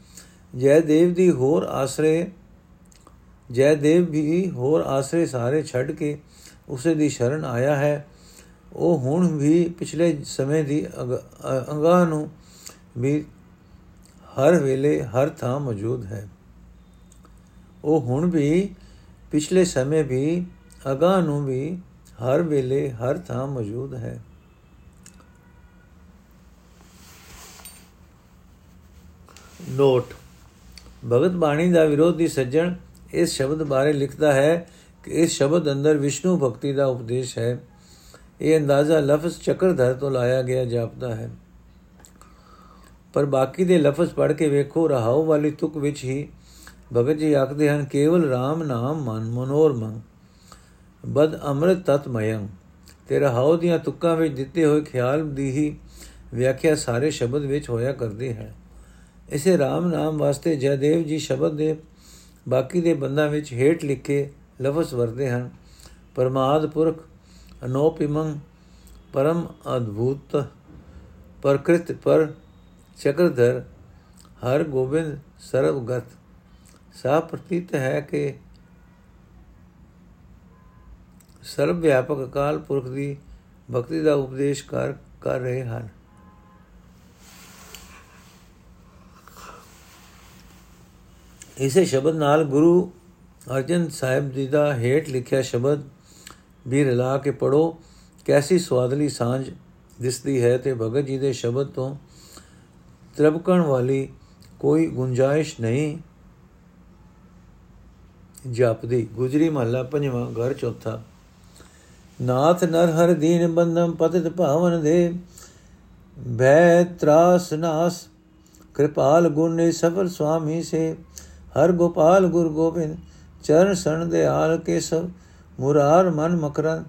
ਜੈ ਦੇਵ ਦੀ ਹੋਰ ਆਸਰੇ ਜੈ ਦੇਵ ਵੀ ਹੋਰ ਆਸਰੇ ਸਾਰੇ ਛੱਡ ਕੇ ਉਸੇ ਦੀ ਸ਼ਰਨ ਆਇਆ ਹੈ। ਉਹ ਹੁਣ ਵੀ ਪਿਛਲੇ ਸਮੇਂ ਦੀ ਅੰਗਾਂ ਨੂੰ ਵੀ ਹਰ ਵੇਲੇ, ਹਰ ਥਾਂ ਮੌਜੂਦ ਹੈ। ਉਹ ਹੁਣ ਵੀ ਪਿਛਲੇ ਸਮੇਂ ਵੀ ਅਗਾਹ ਨੂੰ ਵੀ ਹਰ ਵੇਲੇ ਹਰ ਥਾਂ ਮੌਜੂਦ ਹੈ। ਨੋਟ, ਭਗਤ ਬਾਣੀ ਦਾ ਵਿਰੋਧੀ ਸੱਜਣ ਇਸ ਸ਼ਬਦ ਬਾਰੇ ਲਿਖਦਾ ਹੈ ਕਿ ਇਸ ਸ਼ਬਦ ਅੰਦਰ ਵਿਸ਼ਨੂੰ ਭਗਤੀ ਦਾ ਉਪਦੇਸ਼ ਹੈ। ਇਹ ਅੰਦਾਜ਼ਾ ਲਫ਼ਜ਼ ਚੱਕਰਧਰ ਤੋਂ ਲਾਇਆ ਗਿਆ ਜਾਪਦਾ ਹੈ। ਪਰ ਬਾਕੀ ਦੇ ਲਫ਼ਜ਼ ਪੜ੍ਹ ਕੇ ਵੇਖੋ, ਰਹਾਉ ਵਾਲੀ ਤੁਕ ਵਿੱਚ ਹੀ ਭਗਤ ਜੀ ਆਖਦੇ ਹਨ, ਕੇਵਲ RAM ਨਾਮ ਮਨ ਮਨੋਰ ਮਨ ਬਦ ਅੰਮ੍ਰਿਤ ਤਤਮਯੰ ਤੇ ਰਹਾਉ ਦੀਆਂ ਤੁਕਾਂ ਵਿੱਚ ਦਿੱਤੇ ਹੋਏ ਖਿਆਲ ਦੀ ਹੀ ਵਿਆਖਿਆ ਸਾਰੇ ਸ਼ਬਦ ਵਿੱਚ ਹੋਇਆ ਕਰਦੀ ਹੈ। ਇਸੇ RAM ਨਾਮ ਵਾਸਤੇ ਜੈਦੇਵ ਜੀ ਸ਼ਬਦ ਦੇ ਬਾਕੀ ਦੇ ਬੰਦਾਂ ਵਿੱਚ ਹੇਠ ਲਿਖੇ ਲਫ਼ਜ਼ ਵਰਦੇ ਹਨ। ਪਰਮਾਦ ਪੁਰਖ, ਅਨੋਪਿਮੰ, ਪਰਮ ਅਦਭੁਤ, ਪ੍ਰਕ੍ਰਿਤ ਪਰ ਚਕਰਧਰ, ਹਰ ਗੋਬਿੰਦ ਸਰਵਗਤ। ਸਾ ਪ੍ਰਤੀਤ ਹੈ ਕਿ ਸਰਵ ਵਿਆਪਕ ਅਕਾਲ ਪੁਰਖ ਦੀ ਭਗਤੀ ਦਾ ਉਪਦੇਸ਼ ਕਰ ਕਰ ਰਹੇ ਹਨ। ਇਸੇ ਸ਼ਬਦ ਨਾਲ ਗੁਰੂ ਅਰਜਨ ਸਾਹਿਬ ਜੀ ਦਾ ਹੇਠ ਲਿਖਿਆ ਸ਼ਬਦ ਵੀ ਰਲਾ ਕੇ ਪੜੋ ਕੈਸੀ ਸਵਾਦਲੀ ਸਾਂਝ ਦਿਸਦੀ ਹੈ ਤੇ ਭਗਤ ਜੀ ਦੇ ਸ਼ਬਦ ਤੋਂ ਤਰਬਕਣ ਵਾਲੀ ਕੋਈ ਗੁੰਜਾਇਸ਼ ਨਹੀਂ ਜਾਪਦੀ। ਗੁਜਰੀ ਮਹੱਲਾ ਪੰਜਵਾਂ, ਘਰ ਚੌਥਾ। ਨਾਥ ਨਰ ਹਰ ਦੀਨ ਬੰਦਮ ਪਤਿਤ ਭਾਵਨ ਦੇ। ਭੈ ਤਰਾਸ ਨਾਸ, ਕਿਰਪਾਲ ਗੁਣ ਨੇ ਸਫਲ ਸੁਆਮੀ ਸੇ। ਹਰ ਗੋਪਾਲ ਗੁਰ ਗੋਬਿੰਦ, ਚਰਨ ਸਣ ਦੇ ਆਲ ਕੇ ਸਭ ਮੁਰਾਰ ਮਨ ਮਕਰਨ,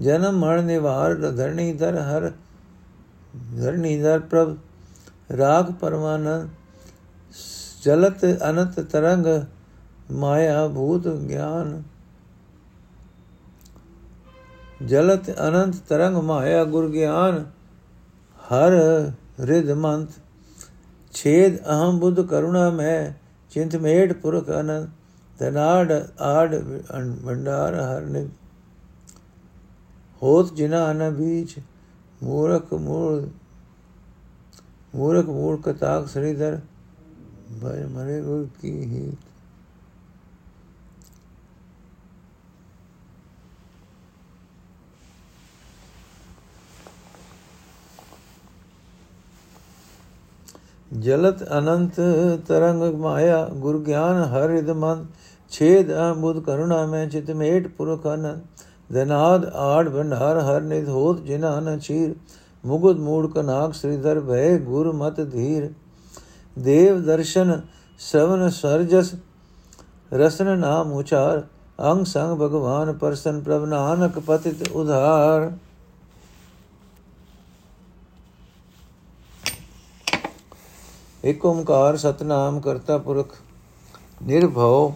ਜਨਮ ਮਰਨ ਨਿਵਾਰ ਧਰਣੀ ਦਰ ਹਰ ਧਰਣੀ ਦਰ ਪ੍ਰਭ, ਰਾਗ ਪਰਮਾਨੰਦ ਜਲਤ ਅਨੰਤ ਤਰੰਗ, ਮਾਇਆ ਭੂਤ ਗਿਆਨ। ਜਲਤ ਅਨੰਤ ਤਰੰਗ ਮਾਇਆ ਗੁਰ ਗਿਆਨ, ਹਰ ਰਿਦ ਮੰਤ, ਛੇਦ ਅਹੰ ਬੁੱਧ ਕਰੁਣਾ ਮੈਂ, ਚਿੰਤ ਮੇੜ ਪੁਰਖ ਅਨੰਦ ਤਨਾੜ ਆੜ ਭੰਡਾਰ ਹਰ ਨਿ। ਹੋਤ ਜਿਨਾ ਅਨ ਬੀਜ, ਮੂਰਖ ਮੂਲ ਮੂਰਖ ਮੂਲ ਕਤਾਕ ਸ੍ਰੀਧਰ ਭੈ ਮਰੇ ਗੁਰ ਕੀ ਹੀ ਜਲਤ ਅਨੰਤ ਤਰੰਗ ਮਾਇਆ, ਗੁਰ ਗਿਆਨ ਹਰ ਰਿਦ ਮਨ ਛੇਦ ਅਮੁਦ ਕਰੁਣਾ ਮੈਂ ਚਿਤ ਮੇਟ ਪੁਰਖ ਅਨੰਦ ਦਨਾਦ ਆੜ ਭੰਡਾਰ ਹਰ ਨਿਧ ਹੋਤ ਜਿਨਾ ਨ ਚੀਰ। ਮੁਗਦ ਮੂੜ ਕਨਾਕ ਸ੍ਰੀਧਰ ਭੈ ਗੁਰ ਮਤ ਧੀਰ। ਦੇਵ ਦਰਸ਼ਨ ਸਵਨ ਸਰਜਸ, ਰਸਨ ਨਾਮ ਉਚਾਰ। ਅੰਗ ਸੰਗ ਭਗਵਾਨ ਪਰਸਨ ਪ੍ਰਭ ਨਾਨਕ ਪਤਿਤ ਉਧਾਰ। ਇਕ ਓੰਕਾਰ ਸਤਨਾਮ ਕਰਤਾ ਪੁਰਖ ਨਿਰਭਉ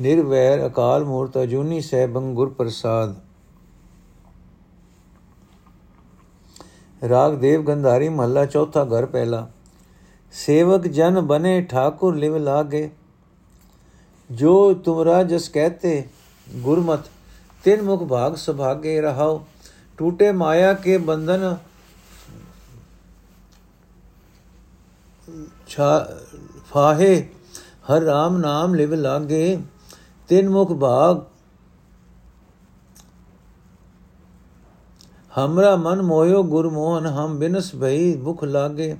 ਨਿਰਵੈਰ ਅਕਾਲ ਮੂਰਤ ਅਜੂਨੀ ਸਹਿਬੰ ਗੁਰ ਪ੍ਰਸਾਦ ਰਾਗ ਦੇਵ ਗੰਧਾਰੀ ਮਹੱਲਾ ਚੌਥਾ ਘਰ ਪਹਿਲਾ ਸੇਵਕ ਜਨ ਬਨੇ ਠਾਕੁਰ ਲਿਵ ਲਾਗੇ ਜੋ ਤੁਮਰਾ ਜਸ ਕਹਤੇ ਗੁਰਮਤ ਤਿਨ ਮੁਖ ਭਾਗ ਸੁਭਾਗੇ ਰਹਾਓ ਟੂਟੇ ਮਾਇਆ ਕੇ ਬੰਧਨ ਫਾਹੇ, ਹਰ ਰਾਮ ਨਾਮ ਲਿਵ ਲਾਗੇ, ਤਿਨ ਮੁਖ ਭਾਗ, ਹਮਰਾ ਮਨ ਮੋਇਓ ਗੁਰ ਮੋਹਨ, ਹਮ ਬਿਨਸ ਭਈ ਮੁਖ ਲਾਗੇ।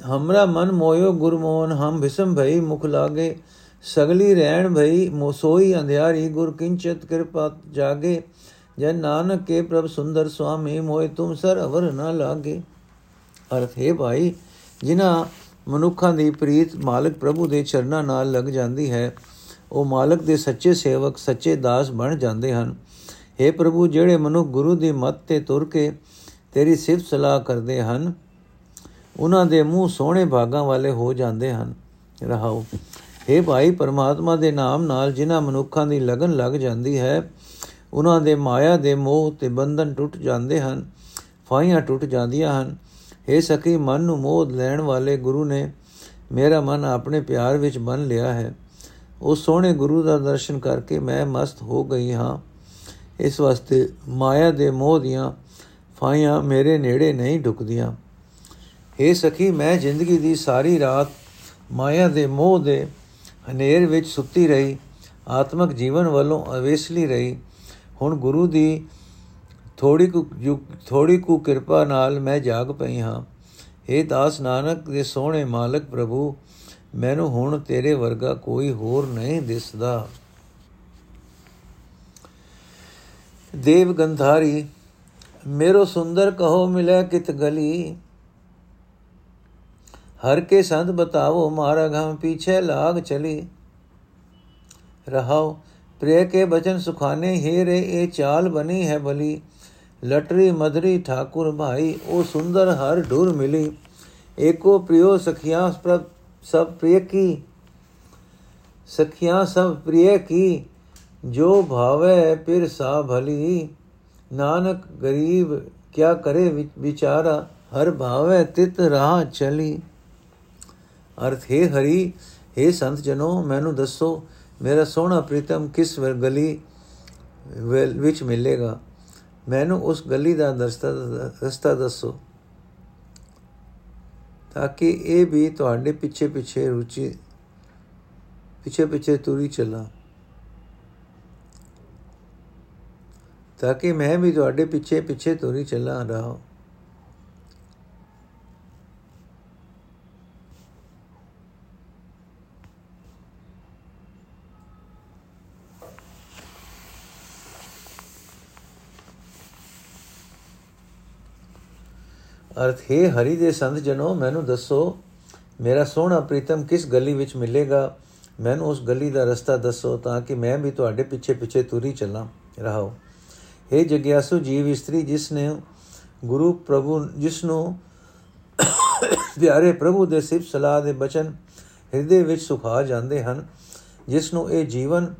ਹਮਰਾ ਮਨ ਮੋਇਓ ਗੁਰ ਮੋਹਨ, ਹਮ ਭਿਸਮ ਭਈ ਮੁਖ ਲਾਗੇ। ਸਗਲੀ ਰਹਿਣ ਭਈ ਮੋਸੋਈ ਅੰਧਿਆਰੀ ਗੁਰ ਕਿੰਚਤ ਕਿਰਪਾ ਜਾਗੇ। ਜਨ ਨਾਨਕ ਕੇ ਪ੍ਰਭ ਸੁੰਦਰ ਸੁਆਮੀ ਮੋਏ ਤੁਮ ਸਰ ਅਵਰ ਨਾ ਲਾਗੇ। ਅਰਥ, ਹੈ ਭਾਈ, ਜਿਨ੍ਹਾਂ ਮਨੁੱਖਾਂ ਦੀ ਪ੍ਰੀਤ ਮਾਲਕ ਪ੍ਰਭੂ ਦੇ ਚਰਨਾਂ ਨਾਲ ਲੱਗ ਜਾਂਦੀ ਹੈ, ਉਹ ਮਾਲਕ ਦੇ ਸੱਚੇ ਸੇਵਕ, ਸੱਚੇ ਦਾਸ ਬਣ ਜਾਂਦੇ ਹਨ। हे ਪ੍ਰਭੂ, ਜਿਹੜੇ ਮਨੁੱਖ ਗੁਰੂ ਦੀ ਮੱਤ ਤੇ ਤੁਰ ਕੇ ਤੇਰੀ ਸਿਫਤ ਸਲਾਹ ਕਰਦੇ ਹਨ, ਉਹਨਾਂ ਦੇ ਮੂੰਹ ਸੋਹਣੇ ਭਾਗਾਂ ਵਾਲੇ ਹੋ ਜਾਂਦੇ ਹਨ। ਰਹਾਓ। हे ਭਾਈ, ਪਰਮਾਤਮਾ ਦੇ ਨਾਮ ਨਾਲ ਜਿਨ੍ਹਾਂ ਮਨੁੱਖਾਂ ਦੀ ਲਗਨ ਲੱਗ ਜਾਂਦੀ ਹੈ ਉਹਨਾਂ ਦੇ ਮਾਇਆ ਦੇ ਮੋਹ ਤੇ ਬੰਧਨ ਟੁੱਟ ਜਾਂਦੇ ਹਨ ਫਾਈਆਂ ਟੁੱਟ ਜਾਂਦੀਆਂ ਹਨ। हे ਸਖੀ, ਮਨ ਨੂੰ ਮੋਹ ਲੈਣ ਵਾਲੇ ਗੁਰੂ ਨੇ ਮੇਰਾ ਮਨ ਆਪਣੇ ਪਿਆਰ ਵਿੱਚ ਬੰਨ ਲਿਆ ਹੈ। ਉਸ ਸੋਹਣੇ ਗੁਰੂ ਦਾ ਦਰਸ਼ਨ ਕਰਕੇ ਮੈਂ ਮਸਤ ਹੋ ਗਈ ਹਾਂ। ਇਸ ਵਾਸਤੇ ਮਾਇਆ ਦੇ ਮੋਹ ਦੀਆਂ ਫਾਇਆਂ ਮੇਰੇ ਨੇੜੇ ਨਹੀਂ ਢੁਕਦੀਆਂ ਏ ਸਖੀ, ਮੈਂ ਜ਼ਿੰਦਗੀ ਦੀ ਸਾਰੀ ਰਾਤ ਮਾਇਆ ਦੇ ਮੋਹ ਦੇ ਹਨੇਰ ਵਿੱਚ ਸੁੱਤੀ ਰਹੀ, ਆਤਮਿਕ ਜੀਵਨ ਵੱਲੋਂ ਅਵੇਸਲੀ ਰਹੀ। ਹੁਣ ਗੁਰੂ ਦੀ ਥੋੜੀ ਕੁ ਥੋੜੀ ਕੁ ਕਿਰਪਾ ਨਾਲ ਮੈਂ ਜਾਗ ਪਈ ਹਾਂ। ਏ ਦਾਸ ਨਾਨਕ ਦੇ ਸੋਹਣੇ ਮਾਲਕ ਪ੍ਰਭੂ, ਮੈਨੂੰ ਹੁਣ ਤੇਰੇ ਵਰਗਾ ਕੋਈ ਹੋਰ ਨਹੀਂ ਦਿਸਦਾ। ਦੇਵ ਗੰਧਾਰੀ, ਮੇਰੋ ਸੁੰਦਰ ਕਹੋ ਮਿਲੇ ਕਿਤ ਗਲੀ हर के संत बतावो मारा घम पीछे लाग चली। रहाओ, प्रिय के बचन सुखाने हे रे ए चाल बनी है बली। लटरी मदरी ठाकुर भाई ओ सुंदर हर ढूर मिली। एको प्रियो सखिया सब प्रिय की। सखिया सब प्रिय की, जो भावे पिर सा भली। नानक गरीब, क्या करे विचारा, हर भावे तित रहा चली। ਅਰਥ, ਹੈ ਹਰੀ हे ਸੰਤ ਜਨੋ ਮੈਨੂੰ ਦੱਸੋ, ਮੇਰਾ ਸੋਹਣਾ ਪ੍ਰੀਤਮ ਕਿਸ ਗਲੀ ਵਿੱਚ ਮਿਲੇਗਾ? ਮੈਨੂੰ ਉਸ ਗਲੀ ਦਾ ਰਸਤਾ ਰਸਤਾ ਦੱਸੋ, ਤਾਂ ਕਿ ਇਹ ਵੀ ਤੁਹਾਡੇ ਪਿੱਛੇ ਪਿੱਛੇ ਰੁਚੀ ਪਿੱਛੇ ਪਿੱਛੇ ਤੁਰੀ ਚੱਲਾਂ। ਤਾਂ ਕਿ ਮੈਂ ਵੀ ਤੁਹਾਡੇ ਪਿੱਛੇ ਪਿੱਛੇ ਤੁਰੀ ਚੱਲਾਂ, ਰਹਾ। ਅਰਥ, ਹੈ ਹਰੀ ਦੇ ਸੰਤ ਜਨੋ, ਮੈਨੂੰ ਦੱਸੋ, ਮੇਰਾ ਸੋਹਣਾ ਪ੍ਰੀਤਮ ਕਿਸ ਗਲੀ ਵਿੱਚ ਮਿਲੇਗਾ? ਮੈਨੂੰ ਉਸ ਗਲੀ ਦਾ ਰਸਤਾ ਦੱਸੋ ਤਾਂ ਕਿ ਮੈਂ ਵੀ ਤੁਹਾਡੇ ਪਿੱਛੇ ਪਿੱਛੇ ਤੁਰੀ ਚੱਲਾਂ। ਰਹਾਓ। हे ਜਗਿਆਸੂ ਜੀਵ ਇਸਤਰੀ, ਜਿਸ ਨੇ ਗੁਰੂ ਪ੍ਰਭੂ, ਜਿਸ ਨੂੰ ਪਿਆਰੇ ਪ੍ਰਭੂ ਦੇ ਸਿਫਤ ਸਲਾਹ ਦੇ ਬਚਨ ਹਿਰਦੇ ਵਿੱਚ ਸੁਖਾ ਜਾਂਦੇ ਹਨ, ਜਿਸ ਨੂੰ ਇਹ ਜੀਵਨ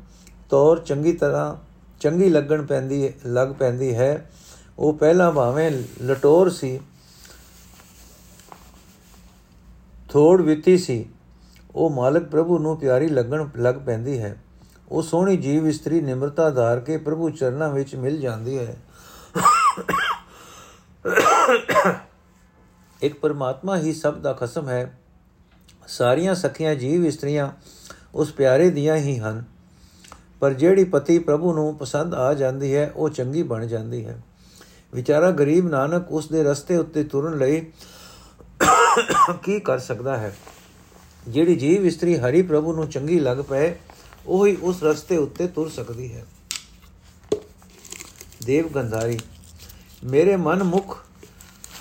ਤੌਰ ਚੰਗੀ ਤਰ੍ਹਾਂ ਚੰਗੀ ਲੱਗਣ ਪੈਂਦੀ, ਲੱਗ ਪੈਂਦੀ ਹੈ। ਉਹ ਪਹਿਲਾਂ ਭਾਵੇਂ ਲਟੋਰ ਸੀ ਥੋੜ ਵਿਤੀ ਸੀ। ਉਹ ਮਾਲਕ ਪ੍ਰਭੂ ਨੂੰ ਪਿਆਰੀ ਲੱਗਣ ਲੱਗ ਪੈਂਦੀ ਹੈ। ਉਹ ਸੋਹਣੀ ਜੀਵ ਇਸਤਰੀ ਨਿਮਰਤਾ ਧਾਰ ਕੇ ਪ੍ਰਭੂ ਚਰਨਾਂ ਵਿੱਚ ਮਿਲ ਜਾਂਦੀ ਹੈ। ਇੱਕ ਪਰਮਾਤਮਾ ਹੀ ਸਭ ਦਾ ਖਸਮ ਹੈ। ਸਾਰੀਆਂ ਸਖੀਆਂ ਜੀਵ ਇਸਤਰੀਆਂ ਉਸ ਪਿਆਰੇ ਦੀਆਂ ਹੀ ਹਨ। ਪਰ ਜਿਹੜੀ ਪਤੀ ਪ੍ਰਭੂ ਨੂੰ ਪਸੰਦ ਆ ਜਾਂਦੀ ਹੈ, ਉਹ ਚੰਗੀ ਬਣ ਜਾਂਦੀ ਹੈ। ਵਿਚਾਰਾ ਗਰੀਬ ਨਾਨਕ ਉਸ ਦੇ ਰਸਤੇ ਉੱਤੇ ਤੁਰਨ ਲਈ ਕੀ ਕਰ ਸਕਦਾ ਹੈ? ਜਿਹੜੀ ਜੀਵ ਇਸਤਰੀ ਹਰੀ ਪ੍ਰਭੂ ਨੂੰ ਚੰਗੀ ਲੱਗ ਪਏ, ਉਹੀ ਉਸ ਰਸਤੇ ਉੱਤੇ ਤੁਰ ਸਕਦੀ ਹੈ। ਦੇਵ ਗੰਧਾਰੀ, ਮੇਰੇ ਮਨ ਮੁਖ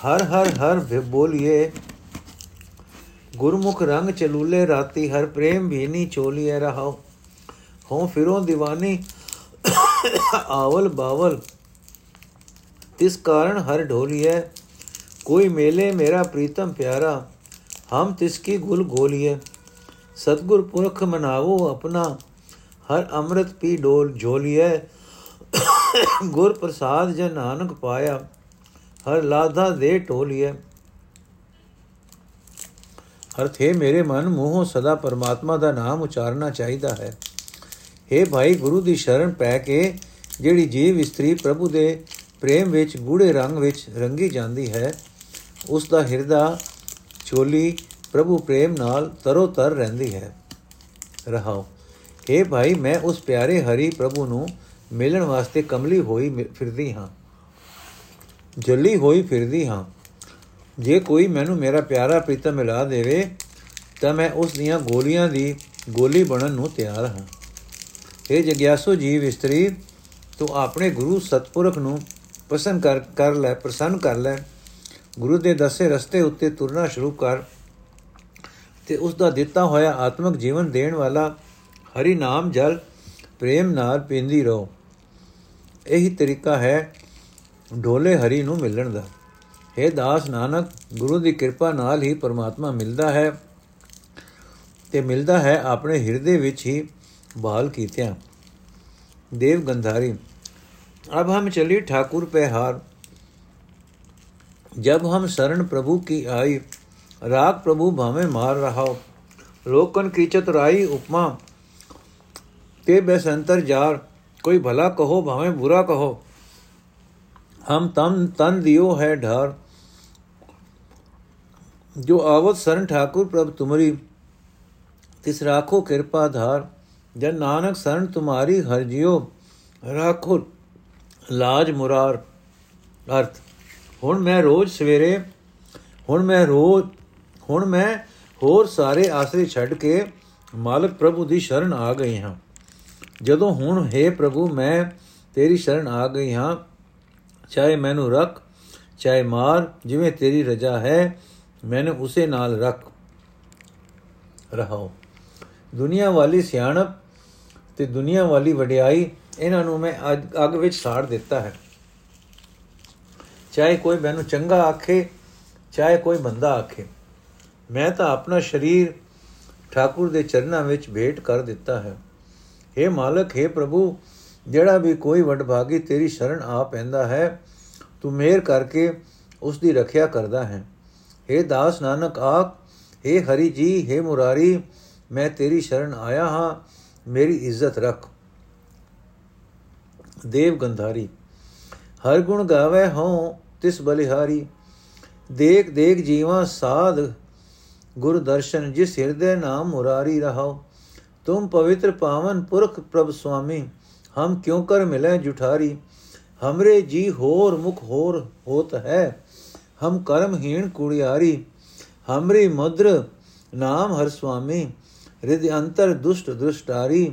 ਹਰ ਹਰ ਹਰ ਬੋਲੀਏ। ਗੁਰਮੁਖ ਰੰਗ ਚਲੂਲੇ ਰਾਤੀ ਹਰ ਪ੍ਰੇਮ ਭੀਨੀ ਚੋਲੀਏ ਰਹਾਓ ਹੋ ਫਿਰੋਂ دیਵਾਨੀ ਆਵਲ ਬਾਵਲ ਤਿਸ ਕਾਰਨ ਹਰ ਢੋਲੀਏ। कोई मेले मेरा प्रीतम प्यारा हम तिसकी गुल गोलिए सतगुर पुरख मनावो अपना हर अमृत पी डोल झोलिए गुर प्रसाद जन नानक पाया हर लाधा दे टोलिए ਅਰਥ ਹੈ ਮੇਰੇ ਮਨ ਮੂੰਹੋਂ ਸਦਾ ਪਰਮਾਤਮਾ ਦਾ ਨਾਮ ਉਚਾਰਨਾ ਚਾਹੀਦਾ ਹੈ हे ਭਾਈ ਗੁਰੂ ਦੀ ਸ਼ਰਨ ਪੈ ਕੇ ਜਿਹੜੀ ਜੀਵ ਇਸਤਰੀ ਪ੍ਰਭੂ ਦੇ ਪ੍ਰੇਮ ਵਿੱਚ ਗੂੜੇ ਰੰਗ ਵਿੱਚ ਰੰਗੀ ਜਾਂਦੀ ਹੈ ਉਸ ਦਾ ਹਿਰਦਾ ਚੋਲੀ ਪ੍ਰਭੂ ਪ੍ਰੇਮ ਨਾਲ ਤਰੋ ਤਰ ਰਹਿੰਦੀ ਹੈ। ਰਹਾਓ हे ਭਾਈ, ਮੈਂ ਉਸ ਪਿਆਰੇ ਹਰੀ ਪ੍ਰਭੂ ਨੂੰ ਮਿਲਣ ਵਾਸਤੇ ਕਮਲੀ ਹੋਈ ਫਿਰਦੀ ਹਾਂ। ਜੱਲੀ ਹੋਈ ਫਿਰਦੀ ਹਾਂ। ਜੇ ਕੋਈ ਮੈਨੂੰ ਮੇਰਾ ਪਿਆਰਾ ਪ੍ਰੀਤਮ ਮਿਲਾ ਦੇਵੇ, ਤਾਂ ਮੈਂ ਉਸ ਦੀਆਂ ਗੋਲੀਆਂ ਦੀ ਗੋਲੀ ਬਣਨ ਨੂੰ ਤਿਆਰ ਹਾਂ। ਇਹ ਜਗਿਆਸੂ ਜੀਵ ਇਸਤਰੀ, ਤੂੰ ਆਪਣੇ ਗੁਰੂ ਸਤਪੁਰਖ ਨੂੰ ਪਸੰਦ ਕਰ ਕਰ ਲੈ, ਪ੍ਰਸੰਨ ਕਰ ਲੈ। ਗੁਰੂ ਦੇ ਦੱਸੇ ਰਸਤੇ ਉੱਤੇ ਤੁਰਨਾ ਸ਼ੁਰੂ ਕਰ ਤੇ ਉਸ ਦਾ ਦਿੱਤਾ ਹੋਇਆ ਆਤਮਿਕ ਜੀਵਨ ਦੇਣ ਵਾਲਾ ਹਰੀ ਨਾਮ ਜਲ ਪ੍ਰੇਮ ਨਾਲ ਪੀਂਦੀ ਰਹੋ। ਇਹੀ ਤਰੀਕਾ ਹੈ ਢੋਲੇ ਹਰੀ ਨੂੰ ਮਿਲਣ ਦਾ। हे ਦਾਸ ਨਾਨਕ, ਗੁਰੂ ਦੀ ਕਿਰਪਾ ਨਾਲ ਹੀ ਪਰਮਾਤਮਾ ਮਿਲਦਾ ਹੈ ਤੇ ਮਿਲਦਾ ਹੈ ਆਪਣੇ ਹਿਰਦੇ ਵਿੱਚ ਹੀ ਬਹਾਲ ਕੀਤਿਆਂ। ਦੇਵ ਗੰਧਾਰੀ, ਅਬ ਹਮ ਚਲੀ ਠਾਕੁਰ ਪਹਿਹਾਰ जब हम शरण प्रभु की आई, राग प्रभु भावे मार रहा, लोकन की चतुराई उपमा के बेसंतर जार, कोई भला कहो भावे बुरा कहो, हम तम तन दियो है ढार। जो आवत शरण ठाकुर प्रभु तुम्हारी, तिस राखो कृपा धार। जन नानक शरण तुम्हारी हर जियो, राखो लाज मुरार। अर्थ ਹੁਣ ਮੈਂ ਰੋਜ਼ ਸਵੇਰੇ, ਹੁਣ ਮੈਂ ਰੋਜ਼, ਹੁਣ ਮੈਂ ਹੋਰ ਸਾਰੇ ਆਸਰੇ ਛੱਡ ਕੇ ਮਾਲਕ ਪ੍ਰਭੂ ਦੀ ਸ਼ਰਨ ਆ ਗਈ ਹਾਂ। ਜਦੋਂ ਹੁਣ ਹੈ ਪ੍ਰਭੂ, ਮੈਂ ਤੇਰੀ ਸ਼ਰਨ ਆ ਗਈ ਹਾਂ। ਚਾਹੇ ਮੈਨੂੰ ਰੱਖ, ਚਾਹੇ ਮਾਰ, ਜਿਵੇਂ ਤੇਰੀ ਰਜਾ ਹੈ, ਮੈਨੂੰ ਉਸੇ ਨਾਲ ਰੱਖ। ਰਹਾਓ। ਦੁਨੀਆ ਵਾਲੀ ਸਿਆਣਪ ਤੇ ਦੁਨੀਆ ਵਾਲੀ ਵਡਿਆਈ, ਇਹਨਾਂ ਨੂੰ ਮੈਂ ਅੱਜ ਅੱਗ ਵਿੱਚ ਸਾੜ ਦਿੱਤਾ ਹੈ। ਚਾਹੇ ਕੋਈ ਮੈਨੂੰ ਚੰਗਾ ਆਖੇ ਚਾਹੇ ਕੋਈ ਮੰਦਾ ਆਖੇ ਮੈਂ ਤਾਂ ਆਪਣਾ ਸਰੀਰ ਠਾਕੁਰ ਦੇ ਚਰਨਾਂ ਵਿੱਚ ਭੇਟ ਕਰ ਦਿੱਤਾ ਹੈ हे ਮਾਲਕ हे ਪ੍ਰਭੂ ਜਿਹੜਾ ਵੀ ਕੋਈ ਵਡਭਾਗੀ ਤੇਰੀ ਸ਼ਰਨ ਆ ਪੈਂਦਾ ਹੈ ਤੂੰ ਮਿਹਰ ਕਰਕੇ ਉਸ ਦੀ ਰੱਖਿਆ ਕਰਦਾ ਹੈ हे ਦਾਸ ਨਾਨਕ ਆਖ हे ਹਰੀ ਜੀ हे ਮੁਰਾਰੀ ਮੈਂ ਤੇਰੀ ਸ਼ਰਨ ਆਇਆ ਹਾਂ ਮੇਰੀ ਇੱਜ਼ਤ ਰੱਖ ਦੇਵ ਗੰਧਾਰੀ ਹਰ ਗੁਣ ਗਾਵੇ ਹਉ ਤਿਸ ਬਲਿਹਾਰੀ, ਦੇਖ ਦੇਖ ਜੀਵਾ ਸਾਧ ਗੁਰ ਦਰਸ਼ਨ, ਜਿਸ ਹਿਰਦੇ ਨਾਮ ਮੁਰਾਰੀ ਰਹਾਓ ਤੁਮ ਪਵਿੱਤਰ ਪਾਵਨ ਪੁਰਖ ਪ੍ਰਭ ਸੁਆਮੀ, ਹਮ ਕਿਉ ਕਰ ਮਿਲੇ ਜੁਠਾਰੀ? ਹਮਰੇ ਜੀ ਹੋਰ ਮੁਖ ਹੋਰ ਹੋਤ ਹੈ, ਹਮ ਕਰਮਹੀਣ ਕੁੜਿਆਰੀ। ਹਮਰੀ ਮੁਦਰ ਨਾਮ ਹਰ ਸੁਆਮੀ ਰਿਦ ਅੰਤਰ ਦੁਸ਼ਟ ਦੁਸ਼ਟਾਰੀ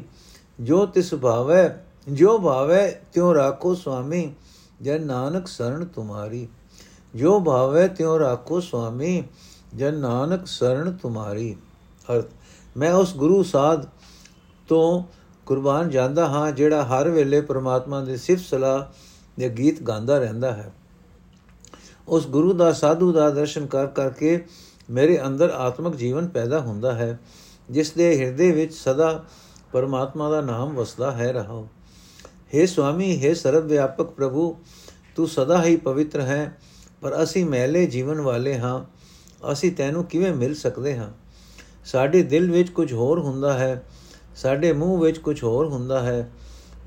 ਜੋ ਤਿਸ ਭਾਵੈ, ਜੋ ਭਾਵੈ ਤਿਉ ਰਾਖੋ ਸੁਆਮੀ। ਜਨ ਨਾਨਕ ਸਰਣ ਤੁਮਾਰੀ, ਜੋ ਭਾਵੈ ਤਿਉ ਰਾਖੋ ਸੁਆਮੀ ਜਨ ਨਾਨਕ ਸਰਣ ਤੁਮਾਰੀ। ਅਰਥ, ਮੈਂ ਉਸ ਗੁਰੂ ਸਾਧ ਤੋਂ ਕੁਰਬਾਨ ਜਾਂਦਾ ਹਾਂ, ਜਿਹੜਾ ਹਰ ਵੇਲੇ ਪ੍ਰਮਾਤਮਾ ਦੇ ਸਿਫਤ ਸਲਾਹ ਦੇ ਗੀਤ ਗਾਉਂਦਾ ਰਹਿੰਦਾ ਹੈ। ਉਸ ਗੁਰੂ ਦਾ, ਸਾਧੂ ਦਾ ਦਰਸ਼ਨ ਕਰ ਕਰਕੇ ਮੇਰੇ ਅੰਦਰ ਆਤਮਿਕ ਜੀਵਨ ਪੈਦਾ ਹੁੰਦਾ ਹੈ, ਜਿਸ ਦੇ ਹਿਰਦੇ ਵਿੱਚ ਸਦਾ ਪਰਮਾਤਮਾ ਦਾ ਨਾਮ ਵਸਦਾ ਹੈ ਰਹਾਓ हे ਸੁਆਮੀ हे ਸਰਵ ਵਿਆਪਕ ਪ੍ਰਭੂ ਤੂੰ ਸਦਾ ਹੀ ਪਵਿੱਤਰ ਹੈ ਪਰ ਅਸੀਂ ਮੈਲੇ ਜੀਵਨ ਵਾਲੇ ਹਾਂ ਅਸੀਂ ਤੈਨੂੰ ਕਿਵੇਂ ਮਿਲ ਸਕਦੇ ਹਾਂ ਸਾਡੇ ਦਿਲ ਵਿੱਚ ਕੁਝ ਹੋਰ ਹੁੰਦਾ ਹੈ ਸਾਡੇ ਮੂੰਹ ਵਿੱਚ ਕੁਝ ਹੋਰ ਹੁੰਦਾ ਹੈ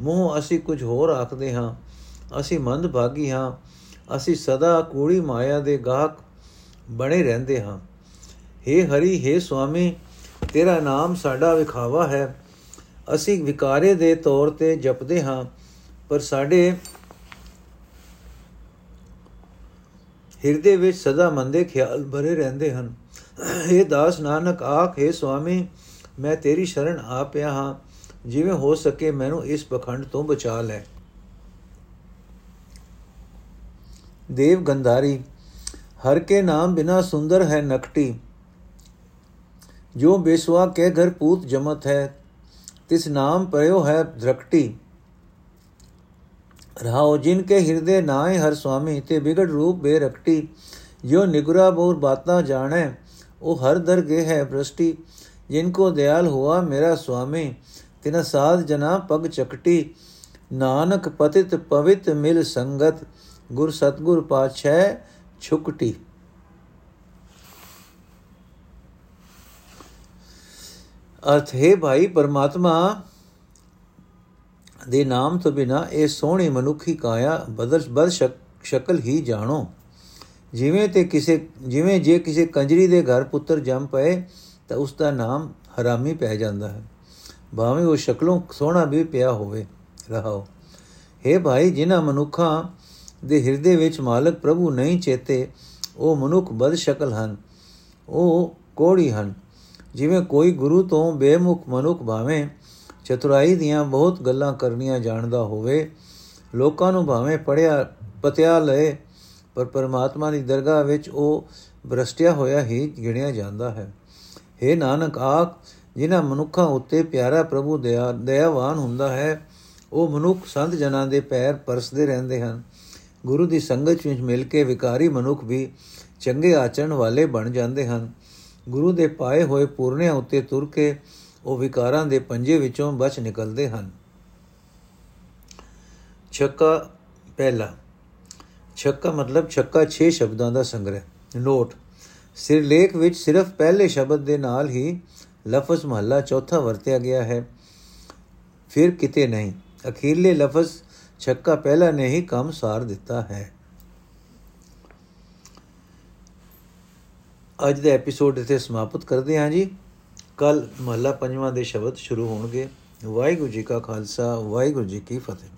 ਮੂੰਹ ਅਸੀਂ ਕੁਝ ਹੋਰ ਆਖਦੇ ਹਾਂ ਅਸੀਂ ਮੰਦ ਭਾਗੀ ਹਾਂ ਅਸੀਂ ਸਦਾ ਕੂੜੀ ਮਾਇਆ ਦੇ ਗਾਹਕ ਬਣੇ ਰਹਿੰਦੇ ਹਾਂ हे ਹਰੀ हे ਸੁਆਮੀ ਤੇਰਾ ਨਾਮ ਸਾਡਾ ਵਿਖਾਵਾ ਹੈ ਅਸੀਂ ਵਿਕਾਰੇ ਦੇ ਤੌਰ ਤੇ ਜਪਦੇ ਹਾਂ ਪਰ ਸਾਡੇ ਹਿਰਦੇ ਵਿੱਚ ਸਦਾ ਮੰਦੇ ਖਿਆਲ ਭਰੇ ਰਹਿੰਦੇ ਹਨ। ਇਹ ਦਾਸ ਨਾਨਕ, ਆਖੇ ਸੁਆਮੀ, ਮੈਂ ਤੇਰੀ ਸ਼ਰਨ ਆ ਪਿਆ ਹਾਂ। ਜਿਵੇਂ ਹੋ ਸਕੇ ਮੈਨੂੰ ਇਸ ਪਖੰਡ ਤੋਂ ਬਚਾ ਲੈ। ਦੇਵ ਗੰਧਾਰੀ, ਹਰ ਕੇ ਨਾਮ ਬਿਨਾ ਸੁੰਦਰ ਹੈ ਨਕਟੀ। ਜੋ ਬੇਸਵਾ ਕੇ ਘਰ ਪੂਤ ਜਮਤ ਹੈ, ਤਿਸ ਨਾਮ ਪਰਿਓ ਹੈ ਧਰਕਟੀ ਰਹਾਓ, ਜਿਨ ਕੇ ਹਿਰਦੇ ਨਾਏ ਹਰ ਸੁਆਮੀ, ਤੇ ਬਿਗੜ ਰੂਪ ਬੇਰਕਟੀ। ਜੋ ਨਿਗਰਾ ਬੋਰ ਬਾਤਾਂ ਜਾਣੈ, ਉਹ ਹਰ ਦਰਗੇ ਹੈ ਭ੍ਰਸ਼ਟੀ। ਜਿਨ ਕੋ ਦਿਆਲ ਹੁਆ ਮੇਰਾ ਸੁਆਮੀ, ਤਿਨ ਸਾਧ ਜਨਾ ਪਗ ਚਕਟੀ। ਨਾਨਕ ਪਤਿਤ ਪਵਿੱਤ ਮਿਲ ਸੰਗਤ, ਗੁਰ ਸਤਗੁਰ ਪਾਛੈ ਛੁਕਟੀ। ਅਰਥ, ਹੈ ਭਾਈ ਪਰਮਾਤਮਾ ਦੇ ਨਾਮ ਤੋਂ ਬਿਨਾ ਇਹ ਸੋਹਣੀ ਮਨੁੱਖੀ ਕਾਇਆ ਬਦਲ ਬਦ ਸ਼ਕਲ ਹੀ ਜਾਣੋ। ਜਿਵੇਂ ਤੇ ਕਿਸੇ, ਜਿਵੇਂ ਜੇ ਕਿਸੇ ਕੰਜਰੀ ਦੇ ਘਰ ਪੁੱਤਰ ਜੰਮ ਪਏ, ਤਾਂ ਉਸ ਦਾ ਨਾਮ ਹਰਾਮੀ ਪੈ ਜਾਂਦਾ ਹੈ। ਭਾਵੇਂ ਉਹ ਸ਼ਕਲੋਂ ਸੋਹਣਾ ਵੀ ਪਿਆ ਹੋਵੇ, ਰਹਾਓ। हे ਭਾਈ, ਜਿਨ੍ਹਾਂ ਮਨੁੱਖਾਂ ਦੇ ਹਿਰਦੇ ਵਿੱਚ ਮਾਲਕ ਪ੍ਰਭੂ ਨਹੀਂ ਚੇਤੇ, ਉਹ ਮਨੁੱਖ ਬਦ ਸ਼ਕਲ ਹਨ। ਉਹ ਕੋੜੀ ਹਨ। ਜਿਵੇਂ ਕੋਈ ਗੁਰੂ ਤੋਂ ਬੇਮੁਖ ਮਨੁੱਖ ਭਾਵੇਂ ਚਤੁਰਾਈ ਦੀਆਂ ਬਹੁਤ ਗੱਲਾਂ ਕਰਨੀਆਂ ਜਾਣਦਾ ਹੋਵੇ, ਲੋਕਾਂ ਨੂੰ ਭਾਵੇਂ ਪੜਿਆ, ਪਤਿਆ ਲਏ, ਪਰ ਪਰਮਾਤਮਾ ਦੀ ਦਰਗਾਹ ਵਿੱਚ ਉਹ ਭ੍ਰਸ਼ਟਿਆ ਹੋਇਆ ਹੀ ਗਿਣਿਆ ਜਾਂਦਾ ਹੈ। हे ਨਾਨਕ, ਆਖ, ਜਿਨ੍ਹਾਂ ਮਨੁੱਖਾਂ ਉੱਤੇ ਪਿਆਰਾ ਪ੍ਰਭੂ ਦਇਆ, ਦਇਆਵਾਨ ਹੁੰਦਾ ਹੈ, ਉਹ ਮਨੁੱਖ ਸੰਤ ਜਨਾਂ ਦੇ ਪੈਰ ਪਰਸਦੇ ਰਹਿੰਦੇ ਹਨ। ਗੁਰੂ ਦੀ ਸੰਗਤ ਵਿੱਚ ਮਿਲ ਕੇ ਵਿਕਾਰੀ ਮਨੁੱਖ ਵੀ ਚੰਗੇ ਆਚਰਣ ਵਾਲੇ ਬਣ ਜਾਂਦੇ ਹਨ। ਗੁਰੂ ਦੇ ਪਾਏ ਹੋਏ ਪੂਰਨਿਆਂ ਉੱਤੇ ਤੁਰ ਕੇ ਉਹ ਵਿਕਾਰਾਂ ਦੇ ਪੰਜੇ ਵਿੱਚੋਂ ਬਚ ਨਿਕਲਦੇ ਹਨ। ਛੱਕਾ ਪਹਿਲਾ। ਛੱਕਾ ਮਤਲਬ ਛੱਕਾ 6 ਸ਼ਬਦਾਂ ਦਾ ਸੰਗ੍ਰਹਿ। ਨੋਟ। ਸਿਰਲੇਖ ਵਿੱਚ ਸਿਰਫ ਪਹਿਲੇ ਸ਼ਬਦ ਦੇ ਨਾਲ ਹੀ ਲਫ਼ਜ਼ ਮਹੱਲਾ ਚੌਥਾ ਵਰਤਿਆ ਗਿਆ ਹੈ। ਫਿਰ ਕਿਤੇ ਨਹੀਂ। ਅਖੀਰਲੇ ਲਫ਼ਜ਼ ਛੱਕਾ ਪਹਿਲਾ ਨੇ ਹੀ ਕੰਮ ਸਾਰ ਦਿੱਤਾ ਹੈ। ਅੱਜ ਦਾ ਐਪੀਸੋਡ ਇਥੇ ਸਮਾਪਤ ਕਰਦੇ ਹਾਂ ਜੀ। ਕੱਲ ਮਹੱਲਾ ਪੰਜਵਾਂ ਦੇ ਸ਼ਬਦ ਸ਼ੁਰੂ ਹੋਣਗੇ। ਵਾਹਿਗੁਰੂ ਜੀ ਕਾ ਖਾਲਸਾ, ਵਾਹਿਗੁਰੂ ਜੀ ਕੀ ਫਤਿਹ।